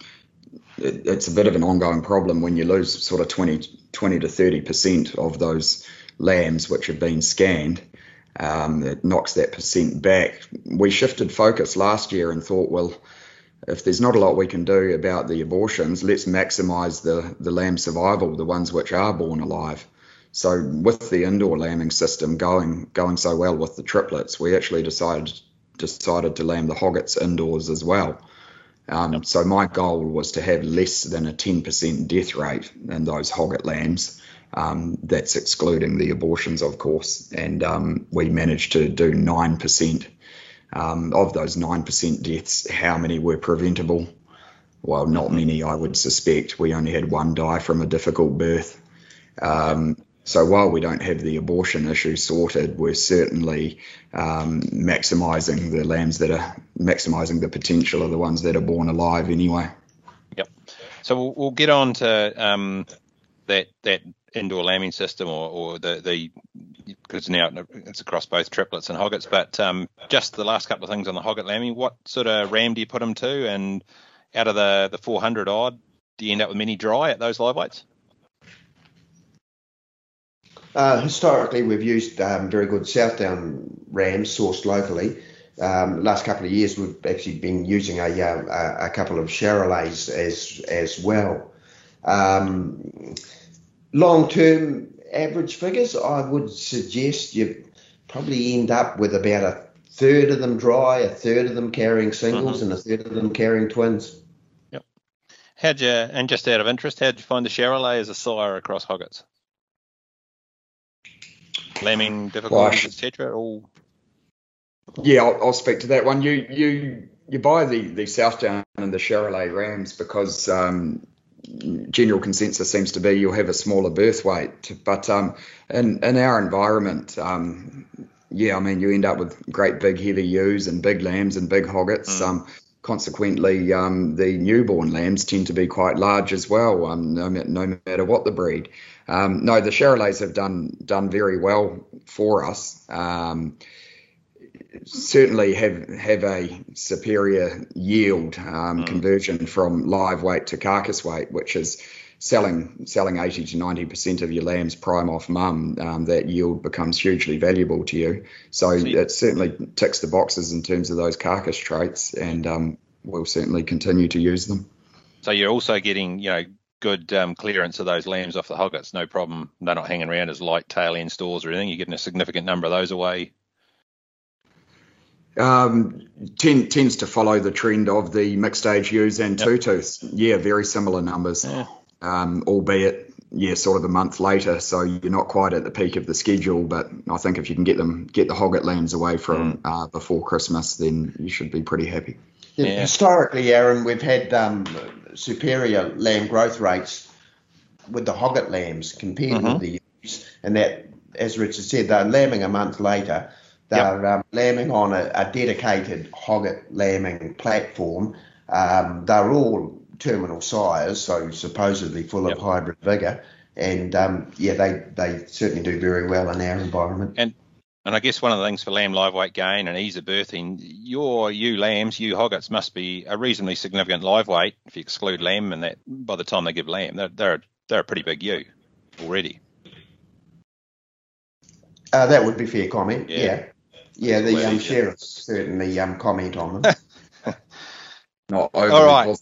it, it's a bit of an ongoing problem when you lose sort of 20, 20 to 30% of those lambs which have been scanned um, it knocks that percent back. We shifted focus last year and thought, well, if there's not a lot we can do about the abortions, let's maximise the, the lamb survival, the ones which are born alive. So with the indoor lambing system going going so well with the triplets, we actually decided decided to lamb the hoggets indoors as well. Um, so my goal was to have less than a 10% death rate in those hogget lambs. Um, that's excluding the abortions, of course, and um, we managed to do 9%. Um, of those 9% deaths, how many were preventable? Well, not many, I would suspect. We only had one die from a difficult birth. Um, so while we don't have the abortion issue sorted, we're certainly um, maximising the lambs that are maximising the potential of the ones that are born alive anyway. Yep. So we'll, we'll get on to um, that that indoor lambing system or, or the the because now it's across both triplets and hoggets. But um, just the last couple of things on the hogget lambing, what sort of ram do you put them to? And out of the the 400 odd, do you end up with many dry at those live weights? Uh, historically, we've used um, very good Southdown rams sourced locally. Um, last couple of years, we've actually been using a, uh, a, couple of Charolais as as well. Um, long term average figures, I would suggest you probably end up with about a third of them dry, a third of them carrying singles, mm-hmm. and a third of them carrying twins. Yep. How'd you, and just out of interest, how'd you find the Charolais as a sire across hoggets? lambing difficulties, etc. All. Yeah, I'll, I'll, speak to that one. You you you buy the the Southdown and the Charolais rams because um, general consensus seems to be you'll have a smaller birth weight, but um, in in our environment. Um, yeah, I mean, you end up with great big heavy ewes and big lambs and big hoggets. Mm. Um, consequently, um, the newborn lambs tend to be quite large as well, um, no, no, matter what the breed. Um, no, the Charolais have done done very well for us. Certainly have have a superior yield um, mm. conversion from live weight to carcass weight, which is selling selling 80 to 90 percent of your lambs prime off mum, um, that yield becomes hugely valuable to you. So it certainly ticks the boxes in terms of those carcass traits, and um, we'll certainly continue to use them. So you're also getting, you know, good um, clearance of those lambs off the hoggets, no problem. They're not hanging around as light tail end stores or anything. You're getting a significant number of those away. Um, tend, tends to follow the trend of the mixed age ewes and yep. two tooths. Yeah, very similar numbers. Yeah um, albeit yeah, sort of a month later. So you're not quite at the peak of the schedule, but I think if you can get them get the hogget lambs away from mm. uh, before Christmas, then you should be pretty happy. Yeah. Historically, Aaron, we've had um, superior lamb growth rates with the hogget lambs compared mm-hmm. with the ewes, and that, as Richard said, they're lambing a month later. They're yep. um, lambing on a, a, dedicated hogget lambing platform. Um, they're all terminal sires, so supposedly full yep. of hybrid vigour. And um, yeah, they, they certainly do very well in our environment. And and I guess one of the things for lamb live weight gain and ease of birthing, your ewe lambs, ewe hoggets must be a reasonably significant live weight if you exclude lamb, and that by the time they give lamb, they're they're, they're a pretty big ewe already. Uh, that would be fair comment. Yeah, yeah, yeah the um, sheriffs certainly um, comment on them. Not overly All right.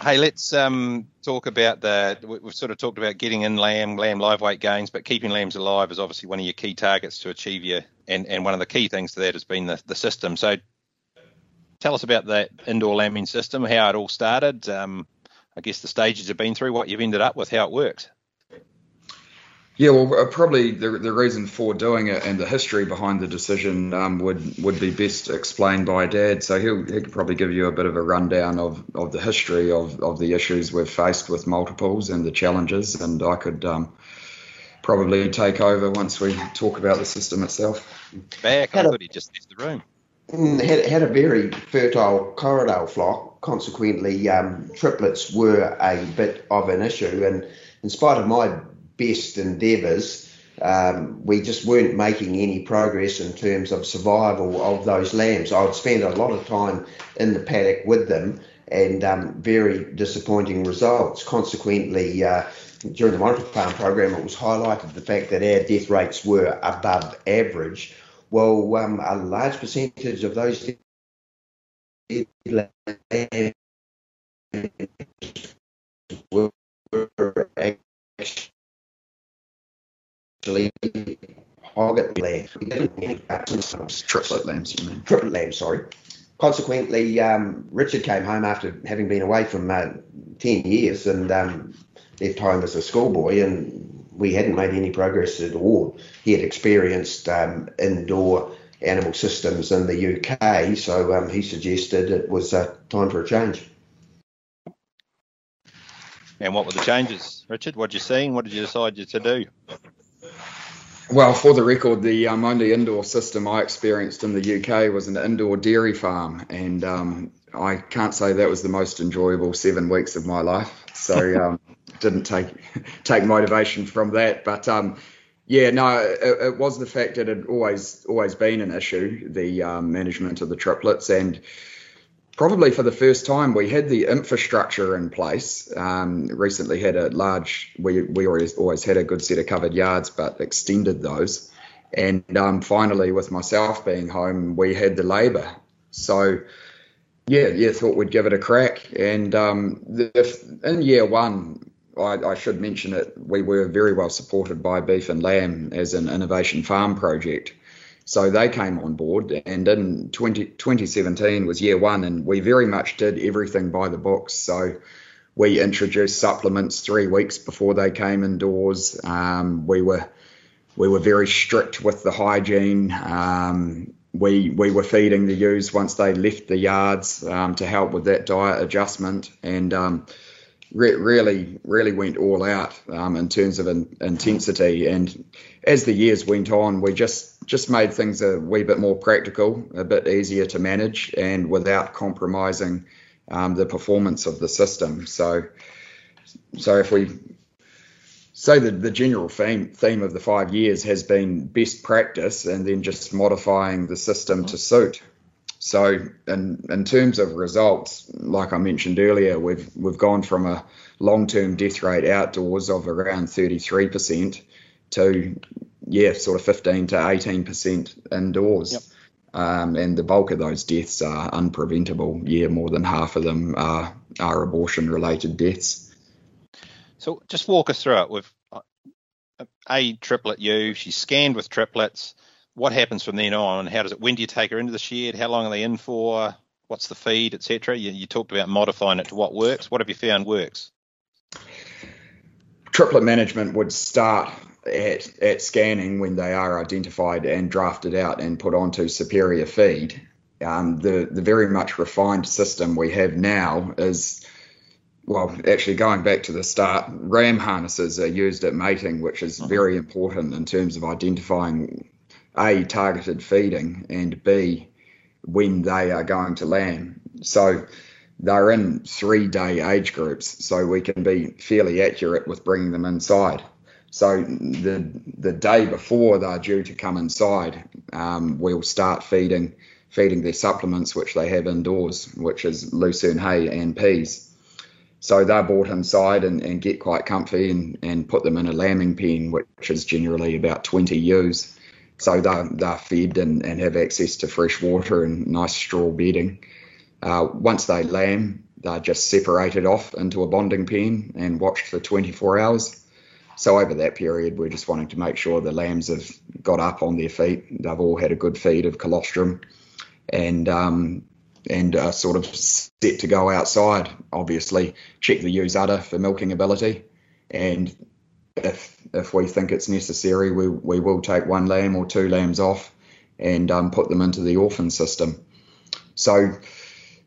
Hey, let's um, talk about the. We've sort of talked about getting in lamb, lamb live weight gains, but keeping lambs alive is obviously one of your key targets to achieve your. And, and one of the key things to that has been the, the system. So, tell us about the indoor lambing system, how it all started. Um, I guess the stages you've been through, what you've ended up with, how it works. Yeah, well, uh, probably the, the reason for doing it and the history behind the decision um, would would be best explained by Dad. So he'll he could probably give you a bit of a rundown of, of the history of, of the issues we've faced with multiples and the challenges, and I could um, probably take over once we talk about the system itself. Back, I thought he just left the room. Mm, had, had a very fertile Corriedale flock. Consequently, um, triplets were a bit of an issue, and in spite of my best endeavours, um, we just weren't making any progress in terms of survival of those lambs. I'd spend a lot of time in the paddock with them and um, very disappointing results. Consequently, uh, during the Monitor Farm program, it was highlighted the fact that our death rates were above average. Well, um, a large percentage of those were actually hogget lambs. Triplet lambs, you mean? Triplet lambs, sorry. Consequently, um, Richard came home after having been away from uh, 10 years and um, left home as a schoolboy, and we hadn't made any progress at all. He had experienced um, indoor animal systems in the UK, so um, he suggested it was uh, time for a change. And what were the changes, Richard? What did you see? What did you decide to do? Well, for the record, the um, only indoor system I experienced in the UK was an indoor dairy farm, and um, I can't say that was the most enjoyable seven weeks of my life. So um, didn't take take motivation from that, but um, yeah, no, it, it, was the fact that it had always always been an issue, the um, management of the triplets, and probably for the first time, we had the infrastructure in place. Um, recently had a large, we, we always, always had a good set of covered yards, but extended those. And um, finally, with myself being home, we had the labour. So, yeah, yeah, thought we'd give it a crack. And um, the, in year one, I, I, should mention it, we were very well supported by Beef and Lamb as an innovation farm project. So they came on board, and in 20, 2017 was year one, and we very much did everything by the books. So we introduced supplements three weeks before they came indoors. Um, we were we were very strict with the hygiene. Um, we we were feeding the ewes once they left the yards um, to help with that diet adjustment, and um, re- really really went all out um, in terms of in, intensity. And as the years went on, we just just made things a wee bit more practical, a bit easier to manage, and without compromising um, the performance of the system. So so if we say that the general theme theme of the five years has been best practice and then just modifying the system to suit. So in in terms of results, like I mentioned earlier, we've we've gone from a long-term death rate outdoors of around 33% to yeah, sort of 15 to 18% indoors. Yep. Um, and the bulk of those deaths are unpreventable. Yeah, more than half of them are, are abortion related deaths. So just walk us through it with uh, a triplet ewe. She's scanned with triplets. What happens from then on? How does it? When do you take her into the shed? How long are they in for? What's the feed, etc. You, you talked about modifying it to what works. What have you found works? Triplet management would start at, at scanning when they are identified and drafted out and put onto superior feed. Um, the the very much refined system we have now is well, actually going back to the start, ram harnesses are used at mating, which is uh-huh. very important in terms of identifying a targeted feeding and b when they are going to lamb. So they're in three day age groups, so we can be fairly accurate with bringing them inside. So the the day before they're due to come inside, um, we'll start feeding feeding their supplements, which they have indoors, which is lucerne hay and peas so they're brought inside and, and get quite comfy and, and put them in a lambing pen, which is generally about 20 ewes. So they're, they're fed and, and have access to fresh water and nice straw bedding. Uh, once they lamb, they're just separated off into a bonding pen and watched for 24 hours. So over that period, we're just wanting to make sure the lambs have got up on their feet. They've all had a good feed of colostrum, and um, and uh, sort of set to go outside. Obviously, check the ewes udder for milking ability, and if if we think it's necessary, we we will take one lamb or two lambs off and um, put them into the orphan system. So.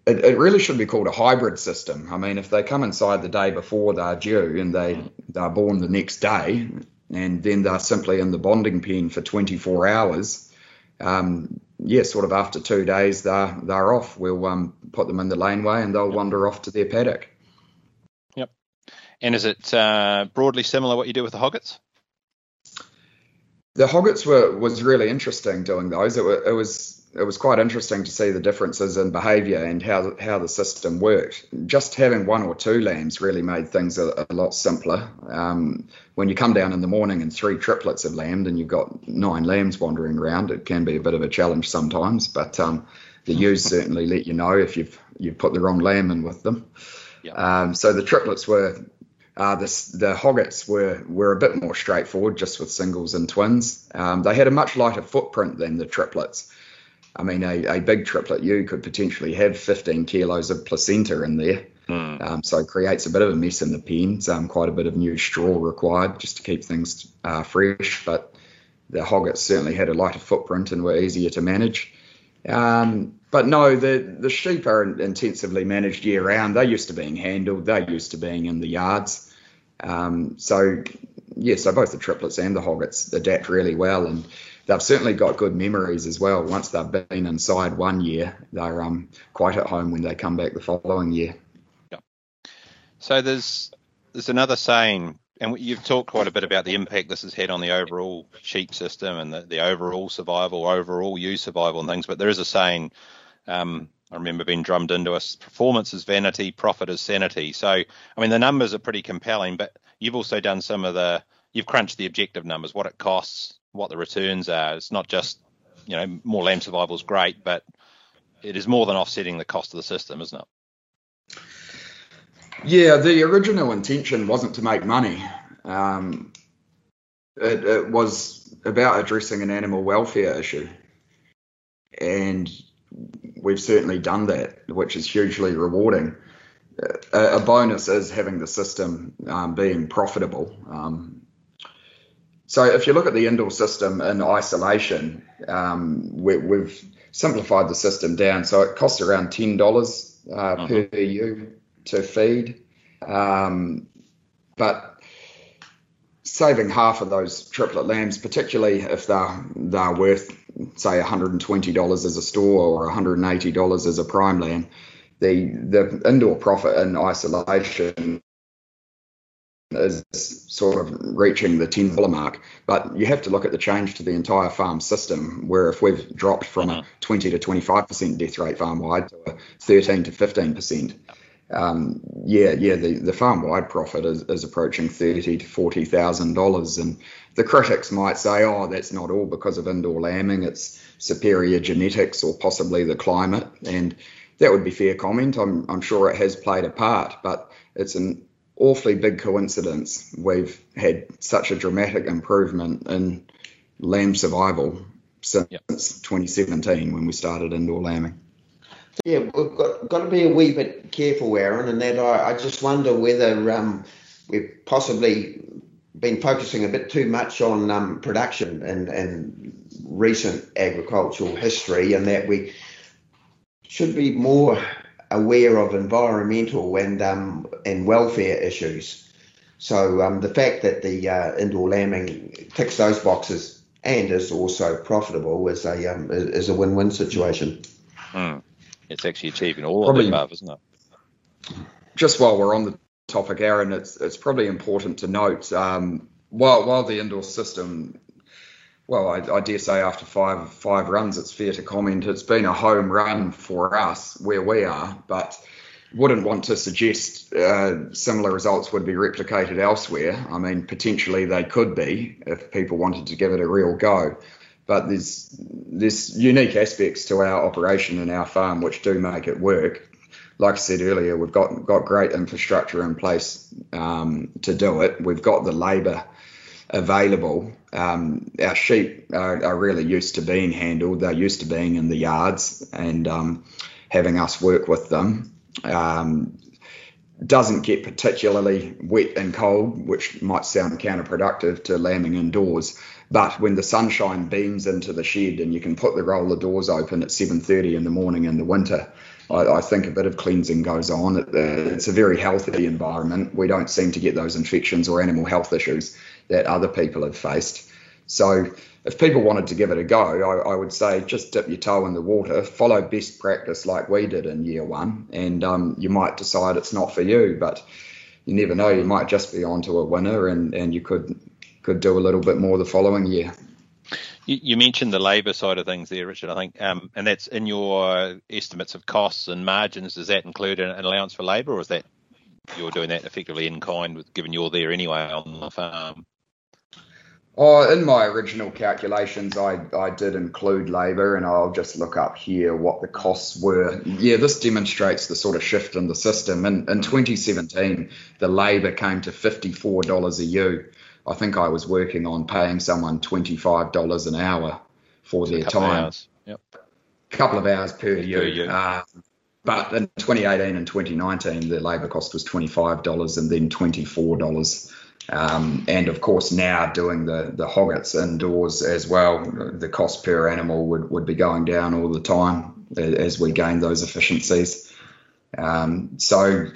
It, it, really should be called a hybrid system. I mean, if they come inside the day before they're due and they they're born the next day, and then they're simply in the bonding pen for 24 hours, um, yeah, sort of after two days, they're they're off. We'll um, put them in the laneway and they'll yep. wander off to their paddock. Yep. And is it uh, broadly similar what you do with the hoggets? The hoggets were was really interesting doing those. It, it was it was quite interesting to see the differences in behaviour and how how the system worked. Just having one or two lambs really made things a, a lot simpler. Um, when you come down in the morning and three triplets have lambed and you've got nine lambs wandering around, it can be a bit of a challenge sometimes. But um, the ewes certainly let you know if you've you've put the wrong lamb in with them. Um, so the triplets were. Uh, the, the hoggets were, were a bit more straightforward, just with singles and twins. Um, they had a much lighter footprint than the triplets. I mean, a, a big triplet you could potentially have 15 kilos of placenta in there. Mm. Um, so it creates a bit of a mess in the pens, um, quite a bit of new straw required just to keep things uh, fresh. But the hoggets certainly had a lighter footprint and were easier to manage. Um, but no, the, the sheep are intensively managed year round. They're used to being handled, they're used to being in the yards. Um, so, yeah, so both the triplets and the hoggets adapt really well. And they've certainly got good memories as well. Once they've been inside one year, they're um, quite at home when they come back the following year. Yeah. So there's there's another saying, and you've talked quite a bit about the impact this has had on the overall sheep system and the, the overall survival, overall ewe survival and things. But there is a saying. Um, I remember being drummed into us performance is vanity, profit is sanity. So, I mean, the numbers are pretty compelling, but you've also done some of the, you've crunched the objective numbers, what it costs what the returns are. It's not just you know more lamb survival is great, but it is more than offsetting the cost of the system, isn't it? Yeah, the original intention wasn't to make money. Um, it, it, was about addressing an animal welfare issue, and we've certainly done that, which is hugely rewarding. A, a bonus is having the system um, being profitable. Um, So if you look at the indoor system in isolation, um, we, have simplified the system down. So it costs around ten dollars uh, uh-huh. per ewe to feed, um, but saving half of those triplet lambs, particularly if they're they're worth say $120 as a store or $180 as a prime lamb, the the indoor profit in isolation is sort of reaching the ten dollar mark. But you have to look at the change to the entire farm system, where if we've dropped from a uh-huh. twenty to twenty five percent death rate farm wide to a thirteen to fifteen percent. Um, yeah, yeah, the, the farm wide profit is, is approaching thirty to forty thousand dollars, and the critics might say, oh, that's not all because of indoor lambing; it's superior genetics or possibly the climate, and that would be fair comment. I'm, I'm sure it has played a part, but it's an awfully big coincidence we've had such a dramatic improvement in lamb survival since yep. 2017 when we started indoor lambing. Yeah, we've got, got to be a wee bit careful, Aaron, and that I, I just wonder whether um, we've possibly been focusing a bit too much on um, production and, and recent agricultural history, and that we should be more aware of environmental and um, and welfare issues. So um, the fact that the uh, indoor lambing ticks those boxes and is also profitable is a um, is a win-win situation. Hmm. It's actually achieving all probably, of the above, isn't it? Just while we're on the topic, Aaron, it's it's probably important to note um, while while the indoor system well, I, I, dare say after five five runs, it's fair to comment it's been a home run for us where we are, but wouldn't want to suggest uh, similar results would be replicated elsewhere. I mean, potentially they could be if people wanted to give it a real go. But there's unique aspects to our operation and our farm which do make it work. Like I said earlier, we've got got great infrastructure in place um, to do it. We've got the labour available. Um, our sheep are, are, really used to being handled. They're used to being in the yards and um, having us work with them. Um, doesn't get particularly wet and cold, which might sound counterproductive to lambing indoors. But when the sunshine beams into the shed and you can put the roller doors open at 7:30 in the morning in the winter, I, I, think a bit of cleansing goes on. It's a very healthy environment. We don't seem to get those infections or animal health issues that other people have faced. So if people wanted to give it a go, I, I, would say just dip your toe in the water, follow best practice like we did in year one, and um, you might decide it's not for you. But you never know; you might just be onto a winner, and, and you could could do a little bit more the following year. You, mentioned the labour side of things there, Richard. I think, um, and that's in your estimates of costs and margins. Does that include an, an allowance for labour, or is that you're doing that effectively in kind, with given you're there anyway on the farm? Oh, in my original calculations, I, I did include labour, and I'll just look up here what the costs were. Yeah, this demonstrates the sort of shift in the system. In, in 2017, the labour came to $54 a ewe. I think I was working on paying someone $25 an hour for their time. Of Yep. A couple of hours per ewe. Uh, but in 2018 and 2019, the labour cost was $25 and then $24 um, and of course, now doing the, the hoggets indoors as well, the cost per animal would, would be going down all the time as we gain those efficiencies. Um, so,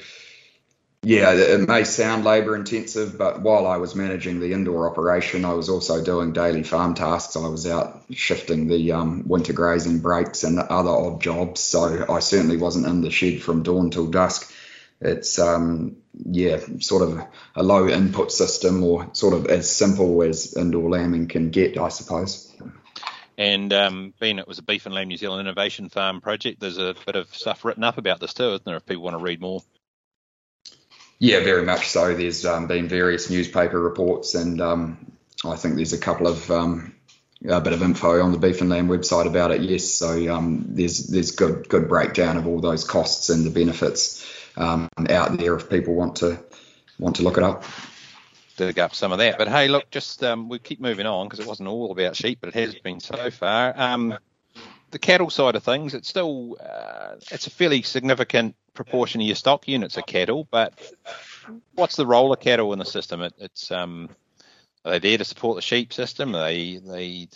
yeah, it may sound labour intensive, but while I was managing the indoor operation, I was also doing daily farm tasks. I was out shifting the um, winter grazing breaks and other odd jobs. So I certainly wasn't in the shed from dawn till dusk it's um, yeah, sort of a low input system or sort of as simple as indoor lambing can get, I suppose. And um, being it was a Beef and Lamb New Zealand Innovation Farm project, there's a bit of stuff written up about this too, isn't there? If people want to read more. Yeah, very much so. There's um, been various newspaper reports, and um, I think there's a couple of um, a bit of info on the Beef and Lamb website about it. Yes, so um, there's there's good good breakdown of all those costs and the benefits um, out there if people want to want to look it up. Dig up some of that. But hey, look, just um, we keep moving on because it wasn't all about sheep, but it has been so far. Um, the cattle side of things, it's still uh, it's a fairly significant proportion of your stock units are cattle, but what's the role of cattle in the system? It, it's um, are they there to support the sheep system? Are they they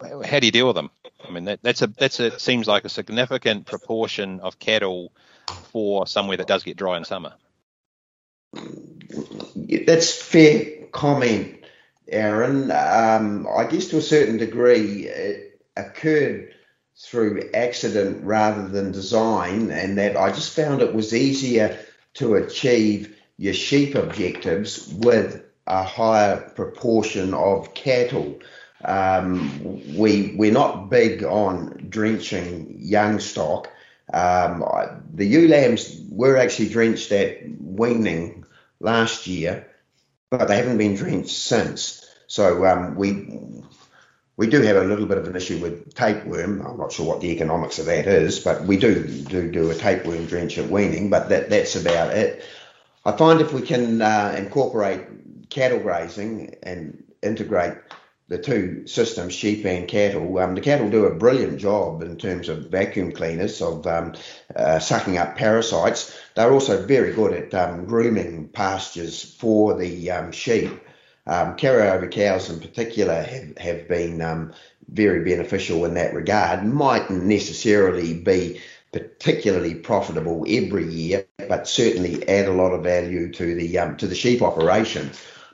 uh, how do you deal with them? I mean that, that's a that's a seems like a significant proportion of cattle for somewhere that does get dry in summer. That's fair comment, Aaron. Um, I guess to a certain degree, it occurred through accident rather than design, and that I just found it was easier to achieve your sheep objectives with a higher proportion of cattle. Um, we we're not big on drenching young stock. Um, the ewe lambs were actually drenched at weaning last year, but they haven't been drenched since. So um, we we do have a little bit of an issue with tapeworm. I'm not sure what the economics of that is, but we do do do a tapeworm drench at weaning, but that that's about it. I find if we can uh, incorporate cattle grazing and integrate the two systems, sheep and cattle, um, the cattle do a brilliant job in terms of vacuum cleaners, of um, uh, sucking up parasites. They're also very good at um, grooming pastures for the um, sheep. Um, carryover cows in particular have, have been um, very beneficial in that regard. Mightn't necessarily be particularly profitable every year, but certainly add a lot of value to the to the sheep operation.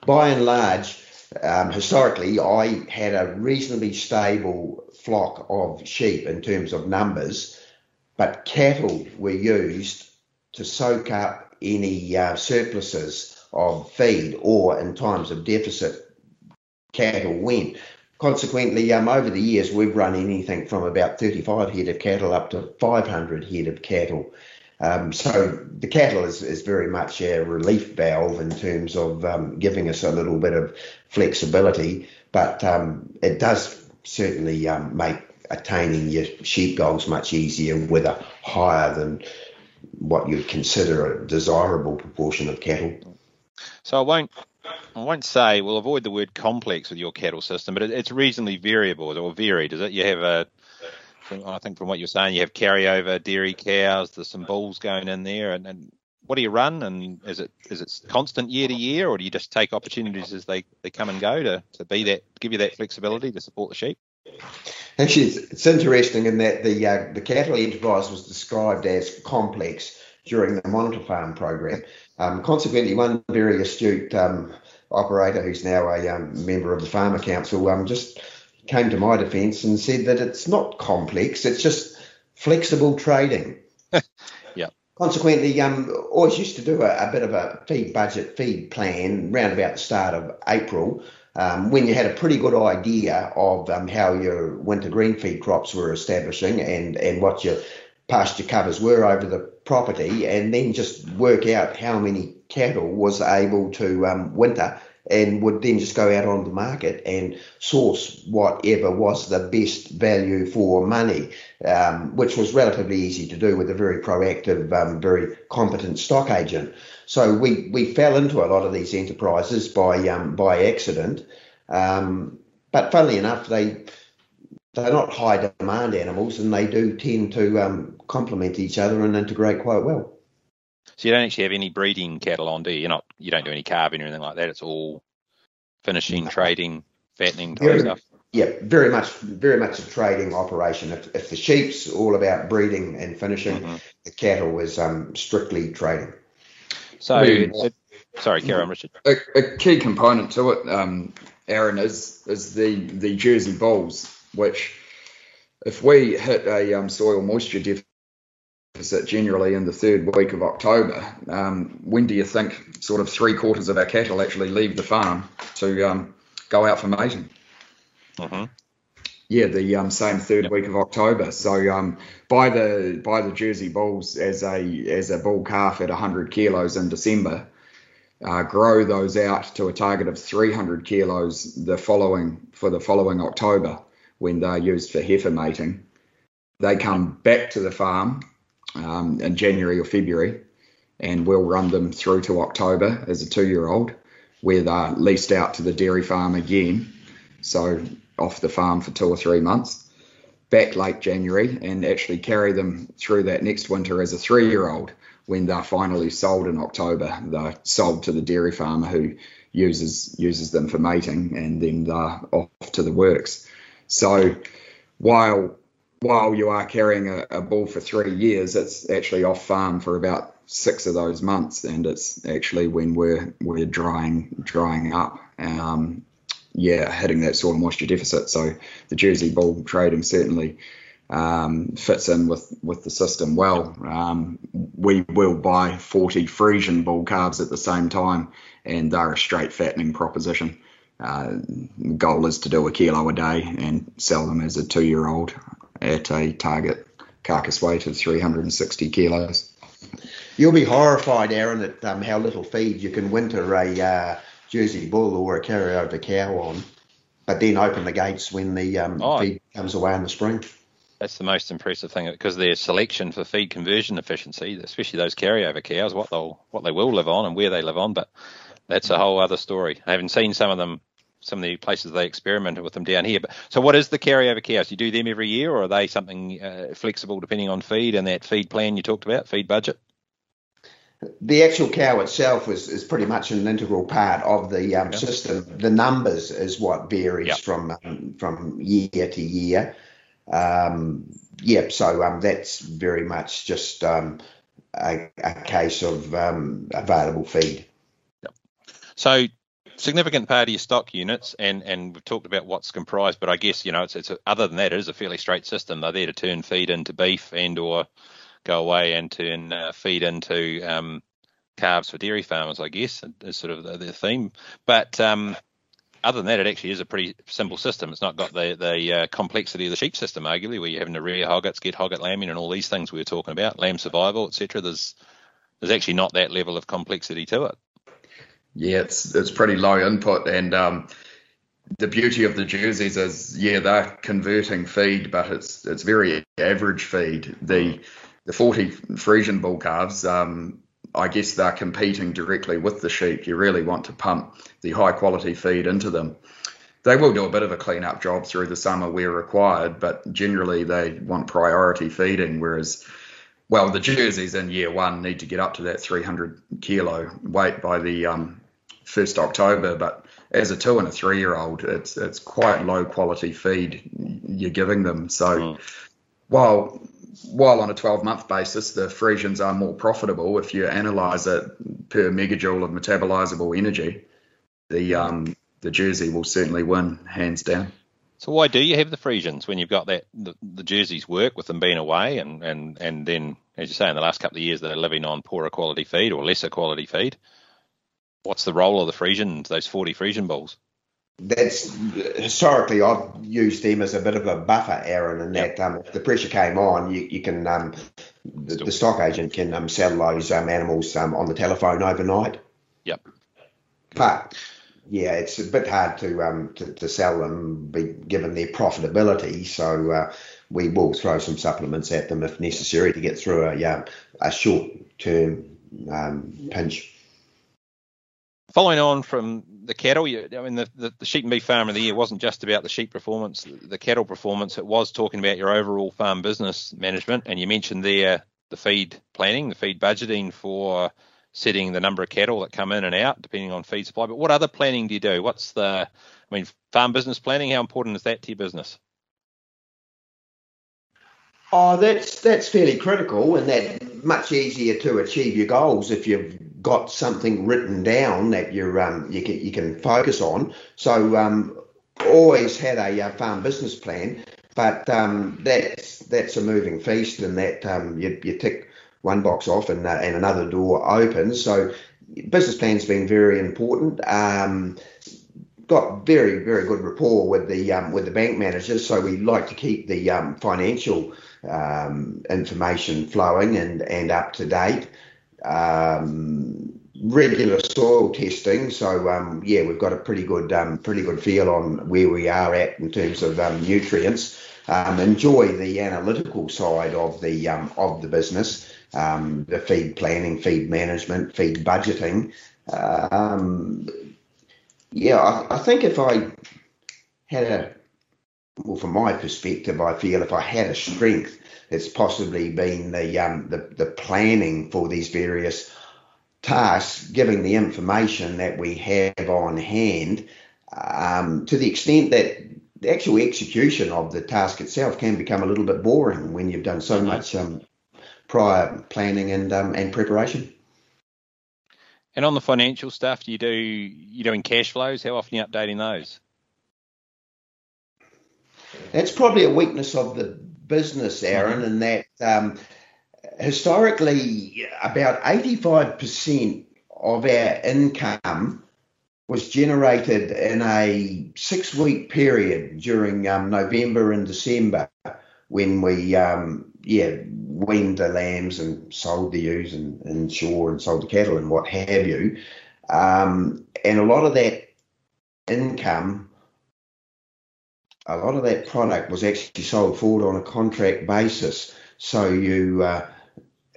By and large, um, historically, I had a reasonably stable flock of sheep in terms of numbers, but cattle were used to soak up any uh, surpluses of feed or in times of deficit, cattle went. Consequently, um, over the years, we've run anything from about 35 head of cattle up to 500 head of cattle. Um, so the cattle is, is very much a relief valve in terms of um, giving us a little bit of flexibility, but um, it does certainly um, make attaining your sheep goals much easier with a higher than what you'd consider a desirable proportion of cattle. So I won't I won't say we'll avoid the word complex with your cattle system, but it, it's reasonably variable or varied, is it? You have a I think from what you're saying, you have carryover dairy cows. There's some bulls going in there, and, and what do you run? And is it is it constant year to year, or do you just take opportunities as they, they come and go to, to be that give you that flexibility to support the sheep? Actually, it's, it's interesting in that the uh, the cattle enterprise was described as complex during the monitor farm program. Um, consequently, one very astute um, operator who's now a um, member of the Farmer Council um, just came to my defence and said that it's not complex, it's just flexible trading. yeah. Consequently, um, always used to do a, a, bit of a feed budget, feed plan round about the start of April. Um, when you had a pretty good idea of um, how your winter green feed crops were establishing and, and what your pasture covers were over the property, and then just work out how many cattle was able to um, winter and would then just go out on the market and source whatever was the best value for money, um, which was relatively easy to do with a very proactive, um, very competent stock agent. So we, we fell into a lot of these enterprises by um, by accident, um, but funnily enough, they they're not high demand animals, and they do tend to um, complement each other and integrate quite well. So you don't actually have any breeding cattle on, do you? You're not, you don't do any calving or anything like that. It's all finishing, trading, fattening type very, stuff. Yeah, very much, very much a trading operation. If, if the sheep's all about breeding and finishing, mm-hmm. the cattle is um, strictly trading. So, it, sorry, carry on, Richard. A, a, key component to it, um, Aaron, is is the the Jersey bulls, which if we hit a um, soil moisture deficit deficit generally in the third week of October. Um, when do you think sort of three quarters of our cattle actually leave the farm to um, go out for mating? Mm-hmm. Yeah, the um, same third yep. week of October. So um, buy the buy the Jersey bulls as a as a bull calf at 100 kilos in December. Uh, grow those out to a target of 300 kilos the following for the following October when they're used for heifer mating. They come back to the farm um, in January or February, and we'll run them through to October as a two-year-old, where they're leased out to the dairy farm again, so off the farm for two or three months, back late January, and actually carry them through that next winter as a three-year-old, when they're finally sold in October, they're sold to the dairy farmer who uses uses them for mating, and then they're off to the works. So while while you are carrying a, a bull for three years, it's actually off farm for about six of those months, and it's actually when we're we're drying drying up. Um, yeah, hitting that soil moisture deficit. So the Jersey bull trading certainly um, fits in with, with the system well. Um, we will buy 40 Friesian bull calves at the same time, and they're a straight fattening proposition. Uh, the goal is to do a kilo a day and sell them as a two year old at a target carcass weight of 360 kilos. You'll be horrified, Aaron, at um, how little feed you can winter a uh, Jersey bull or a carryover cow on, but then open the gates when the um, oh. feed comes away in the spring. That's the most impressive thing because their selection for feed conversion efficiency, especially those carryover cows, what they'll what they will live on and where they live on, but that's a whole other story. I haven't seen some of them, some of the places they experimented with them down here. But so, what is the carryover cows? You do them every year, or are they something uh, flexible depending on feed and that feed plan you talked about, feed budget? The actual cow itself is, is pretty much an integral part of the um, system. The numbers is what varies yep. from um, from year to year. Um, yep, so um, that's very much just um, a, a, case of um, available feed. Yep. So significant part of your stock units, and, and we've talked about what's comprised, but I guess you know it's, it's a, other than that, it is a fairly straight system. They're there to turn feed into beef and or go away and turn uh, feed into um, calves for dairy farmers. I guess is sort of the, the theme, but um, other than that, it actually is a pretty simple system. It's not got the the uh, complexity of the sheep system, arguably, where you're having to rear hoggets, get hogget lambing, and all these things we were talking about, lamb survival, etc. There's there's actually not that level of complexity to it. Yeah, it's it's pretty low input, and um, the beauty of the jerseys is, yeah, they're converting feed, but it's it's very average feed. The the 40 Friesian bull calves, um, I guess they're competing directly with the sheep. You really want to pump the high quality feed into them. They will do a bit of a clean up job through the summer where required, but generally they want priority feeding, whereas well, the jerseys in year one need to get up to that 300 kilo weight by the um, first October. But as a two and a three year old, it's it's quite low quality feed you're giving them. So mm. while while on a 12 month basis, the Friesians are more profitable if you analyze it per megajoule of metabolizable energy. The um, the Jersey will certainly win hands down. So why do you have the Friesians when you've got that the, the Jerseys work with them being away and, and, and then as you say in the last couple of years they're living on poorer quality feed or lesser quality feed? What's the role of the Friesians, those 40 Friesian bulls? that's historically I've used them as a bit of a buffer, Aaron, and yep. that um, if the pressure came on, you, you can um, the, the, stock agent can um, sell those um, animals um, on the telephone overnight. Yep. But yeah, it's a bit hard to um, to, to sell them, be, given their profitability. So uh, we will throw some supplements at them if necessary to get through a a short term pinch following on from the cattle, you, I mean, the, the, the, sheep and beef farm of the year wasn't just about the sheep performance, the cattle performance. It was talking about your overall farm business management, and you mentioned there the feed planning, the feed budgeting for setting the number of cattle that come in and out, depending on feed supply. But what other planning do you do? What's the, I mean, farm business planning? How important is that to your business? Oh, that's that's fairly critical, and that much easier to achieve your goals if you've got something written down that you're um, you can you can focus on. So um, always had a uh, farm business plan, but um, that's that's a moving feast, and that um, you, you tick one box off and uh, and another door opens. So business plan's been very important. Um, got very very good rapport with the um, with the bank managers, so we like to keep the um, financial um, information flowing and, and up to date. Um, regular soil testing, so um, yeah, we've got a pretty good um, pretty good feel on where we are at in terms of um, nutrients. Um, enjoy the analytical side of the of the business, the feed planning, feed management, feed budgeting. yeah, I, I think if I had a well, from my perspective, I feel if I had a strength, it's possibly been the um, the, the planning for these various tasks, giving the information that we have on hand, um, to the extent that the actual execution of the task itself can become a little bit boring when you've done so much um, prior planning and um, and preparation. And on the financial stuff, you do you doing cash flows? How often are you updating those? That's probably a weakness of the business, Aaron, mm-hmm. in that um, historically about 85% of our income was generated in a six week period during um, November and December when we um, yeah weaned the lambs and sold the ewes and, and shore and sold the cattle and what have you. Um, and a lot of that income, a lot of that product was actually sold forward on a contract basis. So you uh,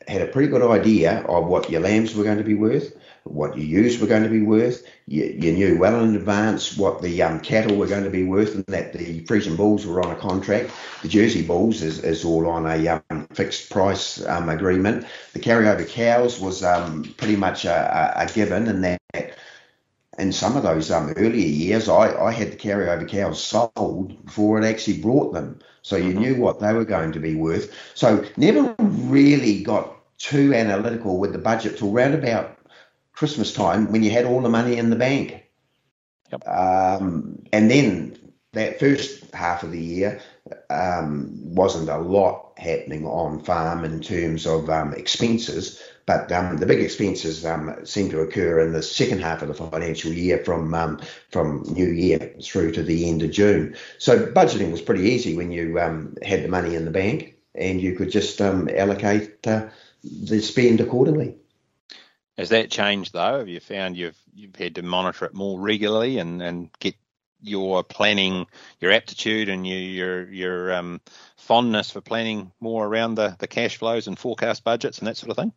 had a pretty good idea of what your lambs were going to be worth, what your ewes were going to be worth. You, you knew well in advance what the um, cattle were going to be worth, and that the Friesian bulls were on a contract. The Jersey bulls is, is all on a um, fixed price um, agreement. The carryover cows was um, pretty much a, a, a given, and that in some of those um, earlier years, I, I had the carryover cows sold before it actually brought them. So you mm-hmm. knew what they were going to be worth. So never really got too analytical with the budget till round about Christmas time when you had all the money in the bank. Yep. Um, and then that first half of the year um, wasn't a lot happening on farm in terms of um, expenses, but um, the big expenses um, seem to occur in the second half of the financial year from um, from New Year through to the end of June. So budgeting was pretty easy when you had the money in the bank and you could just allocate uh, the spend accordingly. Has that changed though? Have you found you've you've had to monitor it more regularly and, and get your planning, your aptitude and your your, your um, fondness for planning more around the, the cash flows and forecast budgets and that sort of thing?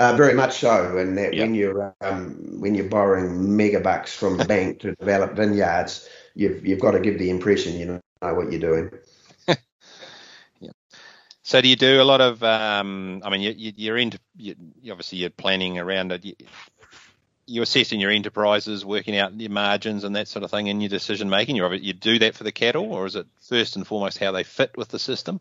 Uh, very much so, and that yep. when you're um, when you're borrowing mega bucks from the bank to develop vineyards, you've you've got to give the impression you know what you're doing. yeah. So do you do a lot of? Um, I mean, you, you're into you, obviously you're planning around it. You're assessing your enterprises, working out your margins and that sort of thing in your decision making. You you do that for the cattle, or is it first and foremost how they fit with the system?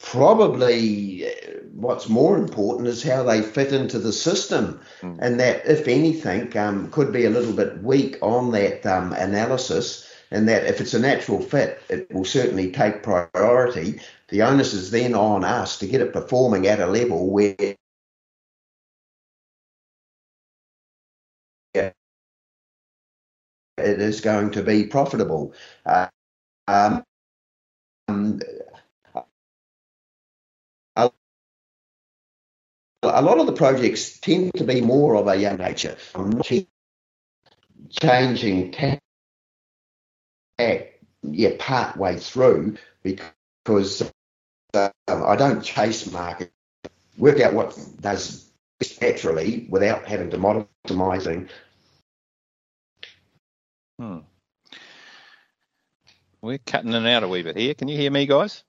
Probably, uh, what's more important is how they fit into the system, mm. and that if anything um, could be a little bit weak on that um, analysis and that if it's a natural fit, it will certainly take priority. The onus is then on us to get it performing at a level where it is going to be profitable. Uh, um, a lot of the projects tend to be more of a young nature, changing back, yeah, part way through because uh, I don't chase market, work out what does naturally without having to modernizing. Hmm. We're cutting in and out a wee bit here. Can you hear me, guys?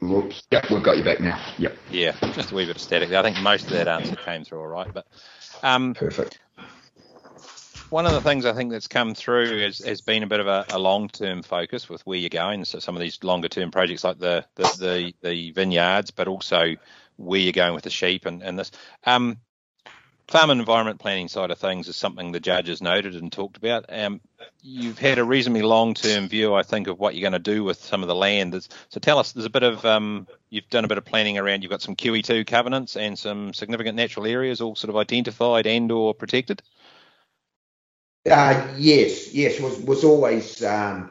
Whoops. Yep, we've got you back now. Yep. Yeah, just a wee bit of static. I think most of that answer came through all right. But um, perfect one of the things I think that's come through has, has been a bit of a, a long term focus with where you're going. So some of these longer term projects like the, the the, the vineyards, but also where you're going with the sheep and, and this. Um, farm and environment planning side of things is something the judges noted and talked about. Um, you've had a reasonably long term view, I think, of what you're going to do with some of the land. so tell us, there's a bit of um, you've done a bit of planning around. You've got some QE2 covenants and some significant natural areas all sort of identified and or protected. Uh, yes, yes, was was always um,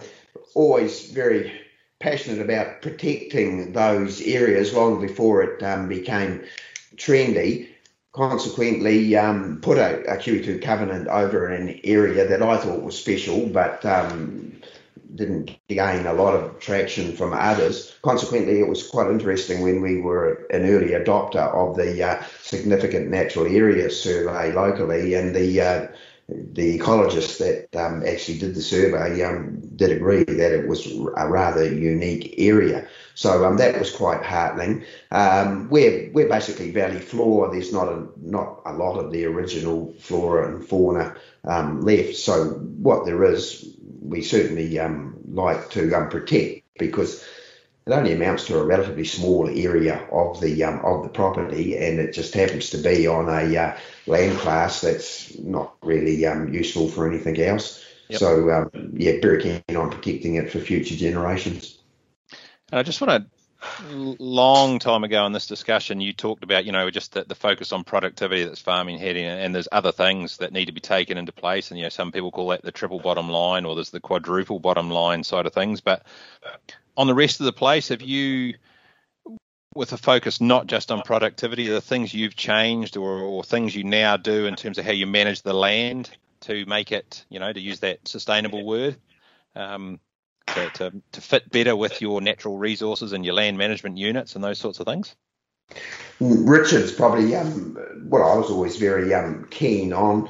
always very passionate about protecting those areas long before it um, became trendy. Consequently, um, put a, a QE2 covenant over an area that I thought was special, but um, didn't gain a lot of traction from others. Consequently, it was quite interesting when we were an early adopter of the uh, significant natural area survey locally, and the uh, the ecologists that um, actually did the survey um, did agree that it was a rather unique area. So um, that was quite heartening. Um, we're we're basically valley floor. There's not a not a lot of the original flora and fauna um, left. So what there is, we certainly um, like to protect because it only amounts to a relatively small area of the um, of the property, and it just happens to be on a uh, land class that's not really um, useful for anything else. Yep. So um, yeah, very keen on protecting it for future generations. And I just want to. Long time ago in this discussion, you talked about you know just the, the focus on productivity that's farming heading, and there's other things that need to be taken into place. And you know some people call that the triple bottom line, or there's the quadruple bottom line side of things. But on the rest of the place, have you, with a focus not just on productivity, the things you've changed or, or things you now do in terms of how you manage the land to make it, you know, to use that sustainable word, um, to, to, to fit better with your natural resources and your land management units and those sorts of things? Richard's probably um, I was always very um, keen on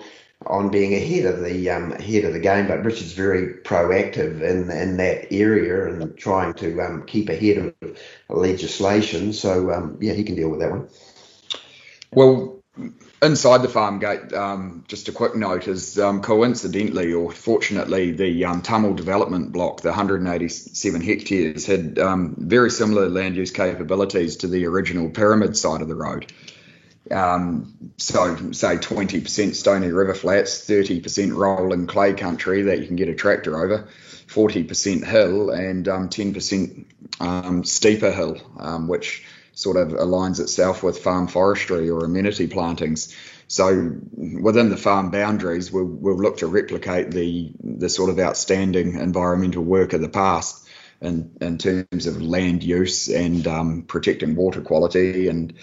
on being ahead of the um, ahead of the game. But Richard's very proactive in in that area and trying to um, keep ahead of legislation. So um, yeah, he can deal with that one. Well, inside the farm gate, um, just a quick note is um, coincidentally or fortunately, the um, Tummel development block, the 187 hectares, had very similar land use capabilities to the original pyramid side of the road. Um, so, say 20% stony river flats, 30% rolling clay country that you can get a tractor over, 40% hill, and um, 10% um, steeper hill, um, which sort of aligns itself with farm forestry or amenity plantings. So, within the farm boundaries, we'll, we'll look to replicate the the sort of outstanding environmental work of the past in, in terms of land use and um, protecting water quality and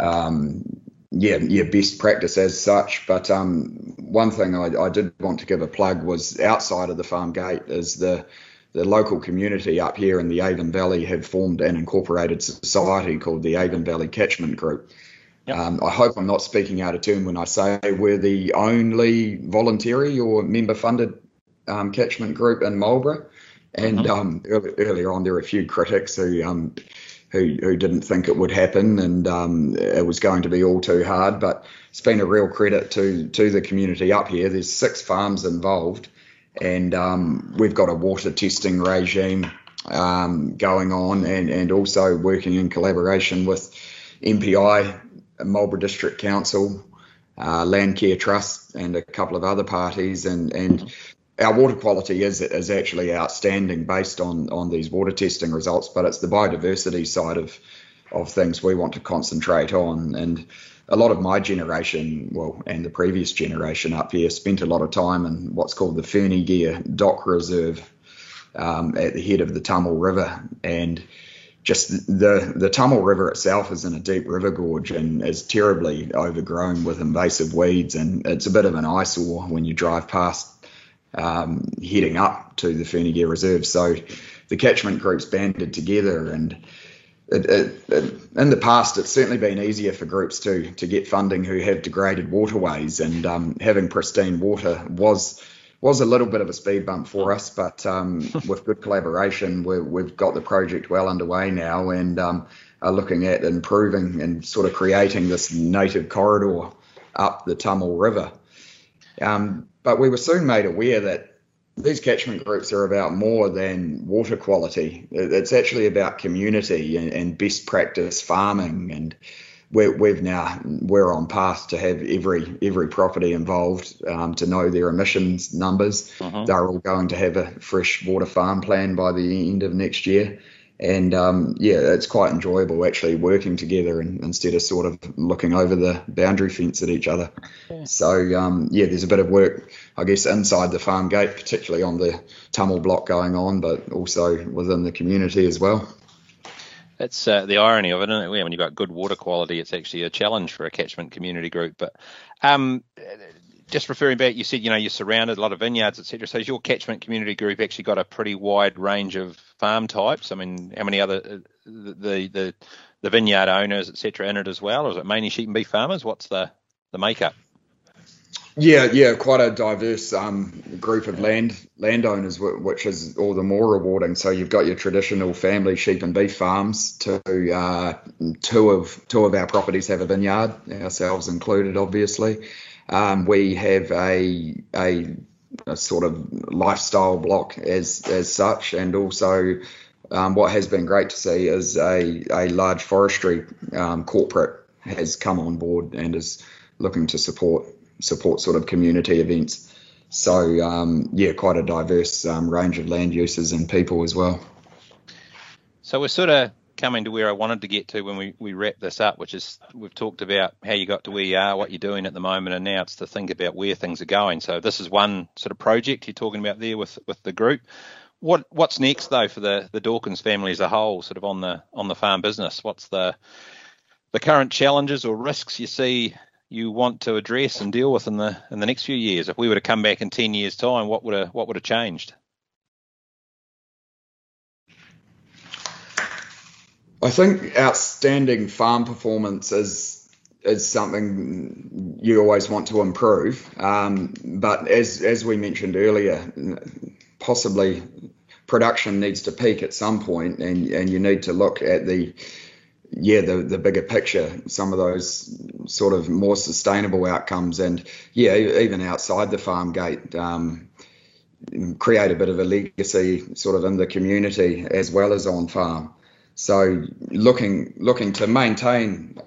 um, yeah, yeah, best practice as such. But um, one thing I, I, did want to give a plug was outside of the farm gate is the the local community up here in the Avon Valley have formed an incorporated society called the Avon Valley Catchment Group. Yep. Um, I hope I'm not speaking out of turn when I say we're the only voluntary or member funded um, catchment group in Marlborough. And mm-hmm. um, early, earlier on, there were a few critics who um, who, who didn't think it would happen and um, it was going to be all too hard. But it's been a real credit to to the community up here. There's six farms involved, and um, we've got a water testing regime um, going on, and and also working in collaboration with MPI, Marlborough District Council, uh, Landcare Trust, and a couple of other parties, and and our water quality is is actually outstanding based on on these water testing results, but it's the biodiversity side of of things we want to concentrate on. And a lot of my generation, well, and the previous generation up here, spent a lot of time in what's called the Ferny Gear Dock Reserve um, at the head of the Tummel River, and just the the Tummel River itself is in a deep river gorge and is terribly overgrown with invasive weeds, and it's a bit of an eyesore when you drive past um, heading up to the Ferny Gear Reserve. So the catchment groups banded together and it, it, it, in the past, it's certainly been easier for groups to to get funding who have degraded waterways, and um, having pristine water was was a little bit of a speed bump for us. But um, with good collaboration, we have got the project well underway now, and um, are looking at improving and sort of creating this native corridor up the Tummel River. Um, but we were soon made aware that these catchment groups are about more than water quality. It's actually about community and, and best practice farming, and we're, we've now we're on path to have every every property involved um, to know their emissions numbers. Uh-huh. They're all going to have a fresh water farm plan by the end of next year, and um, yeah, it's quite enjoyable actually working together and, instead of sort of looking over the boundary fence at each other. Yeah. So um, yeah, there's a bit of work, I guess, inside the farm gate, particularly on the Tummel block going on, but also within the community as well. That's uh, the irony of it, isn't it? When you've got good water quality, it's actually a challenge for a catchment community group. But um, just referring back, you said you know you're surrounded a lot of vineyards, etc. So has your catchment community group actually got a pretty wide range of farm types? I mean, how many other uh, the the the vineyard owners, etc., in it as well, or is it mainly sheep and beef farmers? What's the the makeup? Yeah, yeah, quite a diverse um, group of land landowners, which is all the more rewarding. So you've got your traditional family sheep and beef farms. To uh, two of two of our properties have a vineyard, ourselves included, obviously. Um, we have a, a, a sort of lifestyle block as as such, and also um, what has been great to see is a, a large forestry um, corporate has come on board and is looking to support support sort of community events. So um, yeah, quite a diverse um, range of land uses and people as well. So we're sort of coming to where I wanted to get to when we, we wrap this up, which is we've talked about how you got to where you are, what you're doing at the moment, and now it's to think about where things are going. So this is one sort of project you're talking about there with with the group. What what's next though for the the Dawkins family as a whole, sort of on the on the farm business? What's the the current challenges or risks you see you want to address and deal with in the in the next few years? If we were to come back in ten years' time, what would have what would have changed? I think outstanding farm performance is is something you always want to improve. Um, but as as we mentioned earlier, possibly production needs to peak at some point, and and you need to look at the yeah, the the bigger picture, some of those sort of more sustainable outcomes, and yeah, even outside the farm gate, um, create a bit of a legacy sort of in the community as well as on farm. So looking looking to maintain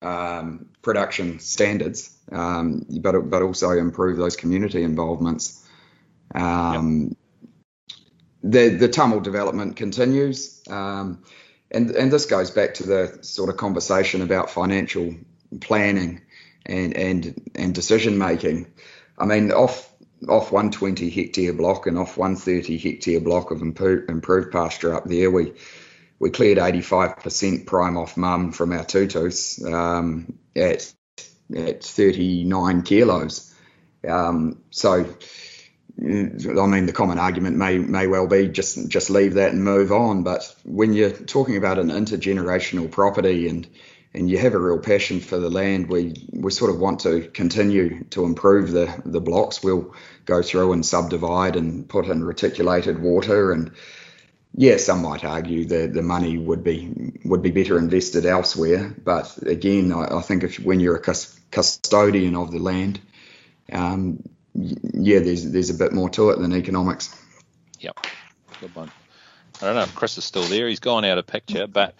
um, production standards, um, but but also improve those community involvements. Um, yep. The the tummel development continues. Um, and and this goes back to the sort of conversation about financial planning and and and decision making. I mean, off off 120 hectare block and off 130 hectare block of improved pasture up there, we we cleared 85% prime off mum from our tooths um, at at 39 kilos. Um, so I mean, the common argument may may well be just just leave that and move on. But when you're talking about an intergenerational property and and you have a real passion for the land, we we sort of want to continue to improve the the blocks. We'll go through and subdivide and put in reticulated water and yeah, some might argue that the money would be would be better invested elsewhere. But again, I, I think if when you're a custodian of the land, um, yeah, there's there's a bit more to it than economics. Yep, good one. I don't know if Chris is still there. He's gone out of picture, but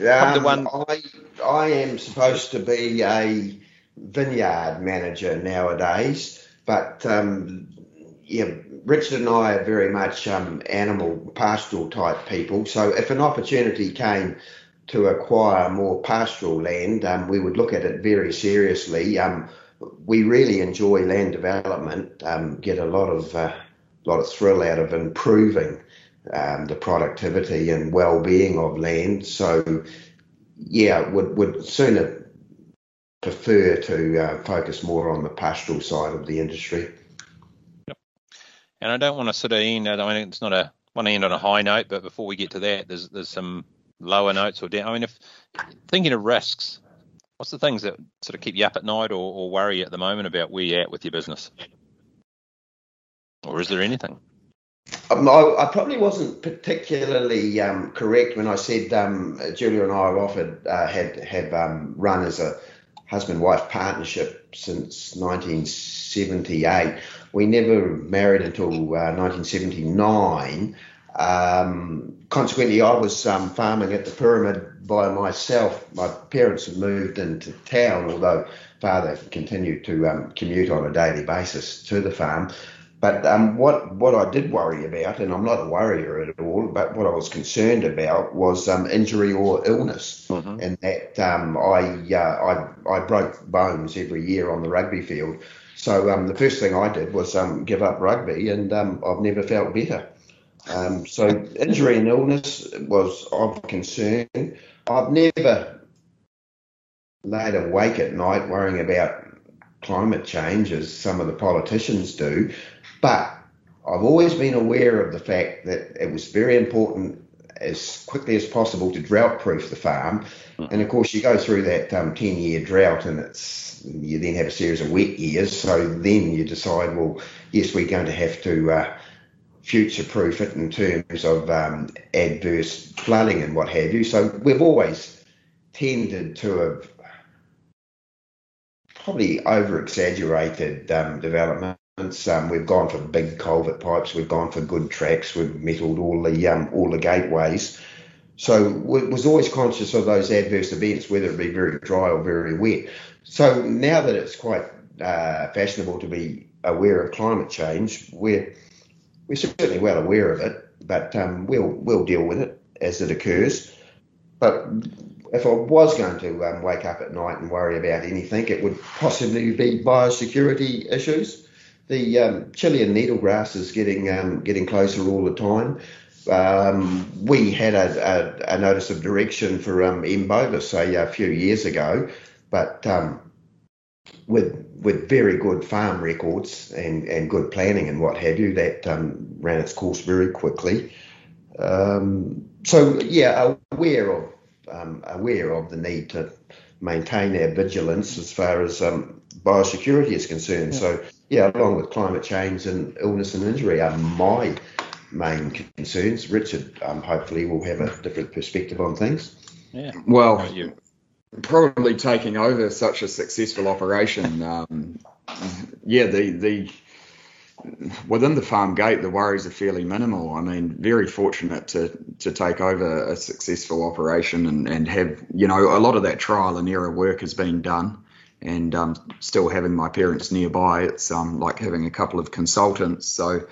um, one... I I am supposed to be a vineyard manager nowadays, but um, yeah, Richard and I are very much um, animal pastoral type people. So if an opportunity came to acquire more pastoral land, um, we would look at it very seriously. Um, we really enjoy land development, um, get a lot of uh, lot of thrill out of improving um, the productivity and well-being of land. So, yeah, would would sooner prefer to uh, focus more on the pastoral side of the industry. And I don't want to sort of end. I mean, it's not a want to end on a high note, but before we get to that, there's there's some lower notes or down. I mean, if thinking of risks, What's the things that sort of keep you up at night or, or worry at the moment about where you're at with your business? Or is there anything? Um, I, I, probably wasn't particularly um, correct when I said um, Julia and I have offered uh, had have um, run as a husband-wife partnership since 1978. We never married until uh, 1979. Um, consequently, I was um, farming at the pyramid by myself. My parents had moved into town, although father continued to um, commute on a daily basis to the farm. But um, what what I did worry about, and I'm not a worrier at all, but what I was concerned about was um, injury or illness, mm-hmm. and that um, I, uh, I I broke bones every year on the rugby field. So um, the first thing I did was um, give up rugby, and um, I've never felt better. Um, so injury and illness was of concern. I've never laid awake at night worrying about climate change as some of the politicians do, but I've always been aware of the fact that it was very important as quickly as possible to drought proof the farm. And of course, you go through that um, 10 year drought and it's you then have a series of wet years. So then you decide, well, yes, we're going to have to uh, future proof it in terms of um, adverse flooding and what have you. So we've always tended to have probably over exaggerated um, developments. Um, we've gone for big culvert pipes. We've gone for good tracks. We've metalled all the um, all the gateways. So we was always conscious of those adverse events, whether it be very dry or very wet. So now that it's quite uh, fashionable to be aware of climate change, we're we're certainly well aware of it, but um, we'll we'll deal with it as it occurs. But if I was going to um, wake up at night and worry about anything, it would possibly be biosecurity issues. The um, Chilean needlegrass is getting um, getting closer all the time. Um, we had a, a, a, notice of direction for um, M. bovis a, a few years ago, but um, with with very good farm records and, and good planning and what have you, that um, ran its course very quickly. Um, so yeah, aware of um, aware of the need to maintain our vigilance as far as um, biosecurity is concerned. Yeah. So yeah, along with climate change and illness and injury are my main concerns. Richard um, hopefully will have a different perspective on things. Yeah. Well, probably taking over such a successful operation, um, yeah, the the within the farm gate, the worries are fairly minimal. I mean, very fortunate to to take over a successful operation and and have you know a lot of that trial and error work has been done. And um, still having my parents nearby, it's um, like having a couple of consultants. So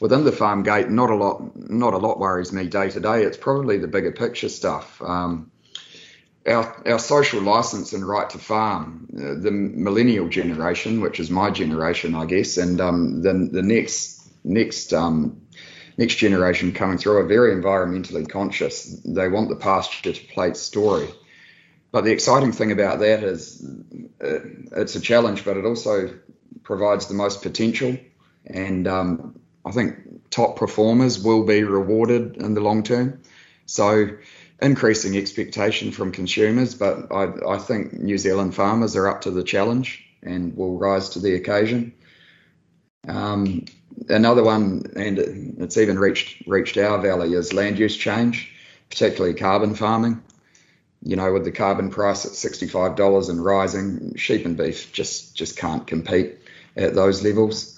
within the farm gate, not a lot, not a lot worries me day to day. It's probably the bigger picture stuff. Um, our, our social license and right to farm, uh, the millennial generation, which is my generation, I guess, and um, the, the next next um, next generation coming through are very environmentally conscious. They want the pasture to plate story. But the exciting thing about that is uh, it's a challenge, but it also provides the most potential. And um, I think top performers will be rewarded in the long term. So increasing expectation from consumers, but I, I, think New Zealand farmers are up to the challenge and will rise to the occasion. Um, another one, and it's even reached reached our valley, is land use change, particularly carbon farming. You know, with the carbon price at sixty-five dollars and rising, sheep and beef just just can't compete at those levels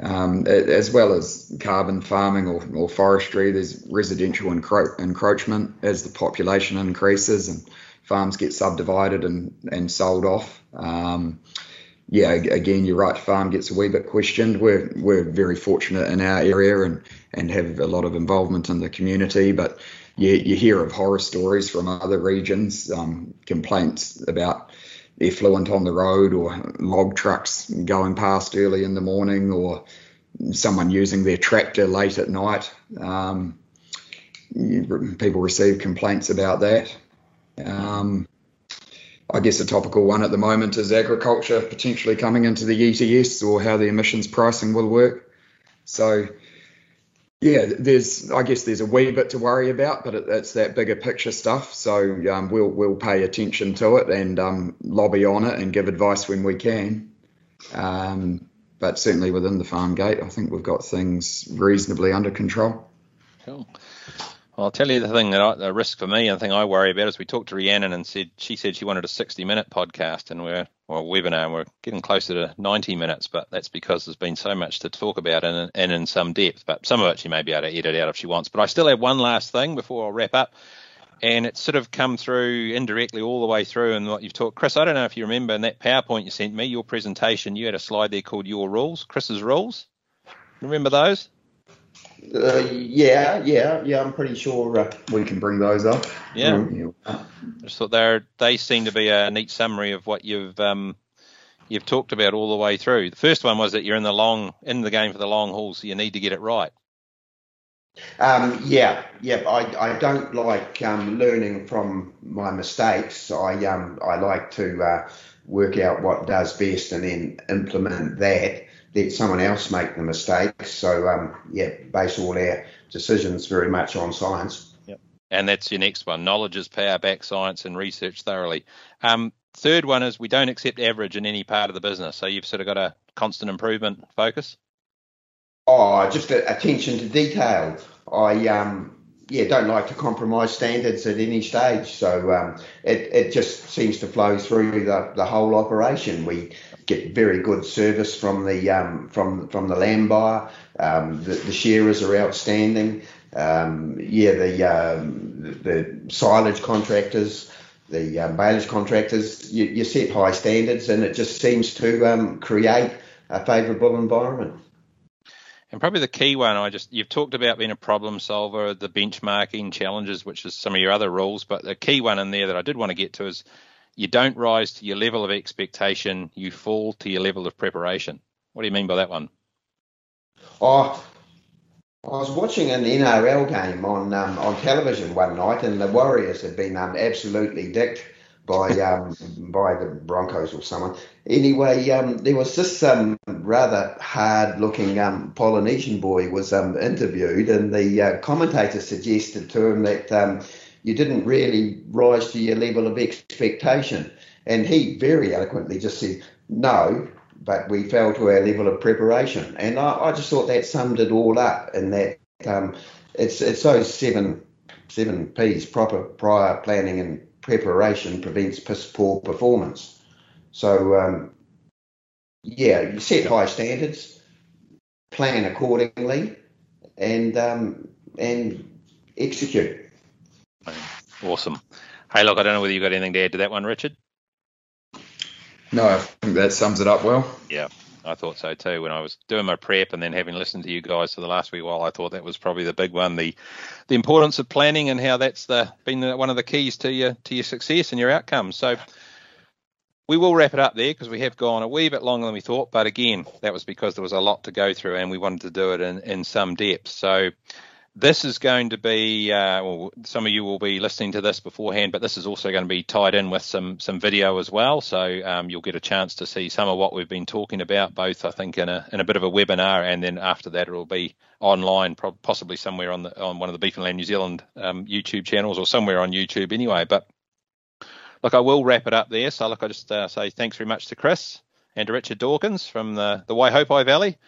um, as well as carbon farming or, or forestry. There's residential encro- encroachment as the population increases and farms get subdivided and, and sold off. Um, yeah, again, you're right. Farm gets a wee bit questioned. We're we're very fortunate in our area and and have a lot of involvement in the community, but you, you hear of horror stories from other regions, um, complaints about effluent on the road or log trucks going past early in the morning or someone using their tractor late at night. Um, people receive complaints about that. Um, I guess a topical one at the moment is agriculture potentially coming into the ETS or how the emissions pricing will work. So yeah, there's I guess there's a wee bit to worry about, but it, it's that bigger picture stuff. So um, we'll we'll pay attention to it and um, lobby on it and give advice when we can. Um, but certainly within the farm gate, I think we've got things reasonably under control. Cool. Well, I'll tell you the thing that I, the risk for me and the thing I worry about is we talked to Rhiannon and said she said she wanted a 60 minute podcast and we're or webinar and we're getting closer to 90 minutes, but that's because there's been so much to talk about and, and in some depth. But some of it she may be able to edit out if she wants. But I still have one last thing before I wrap up, and it's sort of come through indirectly all the way through and what you've talked. Chris, I don't know if you remember in that PowerPoint you sent me, your presentation, you had a slide there called Your Rules, Chris's Rules. Remember those? Uh, yeah, yeah, yeah. I'm pretty sure uh, we can bring those up. Yeah. Um, I just thought they they seem to be a neat summary of what you've um, you've talked about all the way through. The first one was that you're in the long in the game for the long haul, so you need to get it right. Um, yeah, yeah. I, I don't like um, learning from my mistakes. I um I like to uh, work out what does best and then implement that let someone else make the mistakes. So um, yeah, base all our decisions very much on science. Yeah, And that's your next one. Knowledge is power, back science and research thoroughly. Um, third one is we don't accept average in any part of the business. So you've sort of got a constant improvement focus. Oh, just attention to detail. I um, yeah, don't like to compromise standards at any stage. So um, it, it just seems to flow through the, the whole operation. We get very good service from the um, from from the land buyer. Um, the, the shearers are outstanding. Um, yeah, the, um, the, silage contractors, the um, bailage contractors, you, you, set high standards, and it just seems to create a favourable environment. And probably the key one, I just you've talked about being a problem solver, the benchmarking challenges, which is some of your other rules, but the key one in there that I did want to get to is you don't rise to your level of expectation, you fall to your level of preparation. What do you mean by that one? Oh, I was watching an NRL game on um, on television one night, and the Warriors had been um, absolutely dicked by um, by the Broncos or someone. Anyway, um, there was this um, rather hard-looking um, Polynesian boy was um, interviewed, and the uh, commentator suggested to him that um, you didn't really rise to your level of expectation, and he very eloquently just said no. But we fell to our level of preparation, and I, I just thought that summed it all up. In that it's it's those seven seven P's: proper prior planning and preparation prevents piss poor performance. So, um, yeah, you set high standards, plan accordingly, and um, and execute. Awesome. Hey, look, I don't know whether you got anything to add to that one, Richard. No, I think that sums it up well. Yeah. I thought so too. When I was doing my prep and then having listened to you guys for the last wee while, I thought that was probably the big one the the importance of planning and how that's the been one of the keys to your to your success and your outcomes. So we will wrap it up there because we have gone a wee bit longer than we thought. But again, that was because there was a lot to go through and we wanted to do it in, in some depth. So this is going to be, uh, well, some of you will be listening to this beforehand, but this is also going to be tied in with some some video as well. So um, you'll get a chance to see some of what we've been talking about, both I think in a in a bit of a webinar, and then after that it'll be online, possibly somewhere on the on one of the Beef and Lamb New Zealand um, YouTube channels or somewhere on YouTube anyway. But look, I will wrap it up there. So look, I just uh, say thanks very much to Chris and to Richard Dawkins from the the Waihopai Valley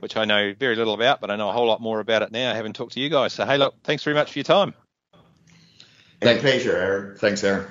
which I know very little about, but I know a whole lot more about it now, having talked to you guys. So, hey, look, thanks very much for your time. Thank pleasure, Aaron. Thanks, Aaron.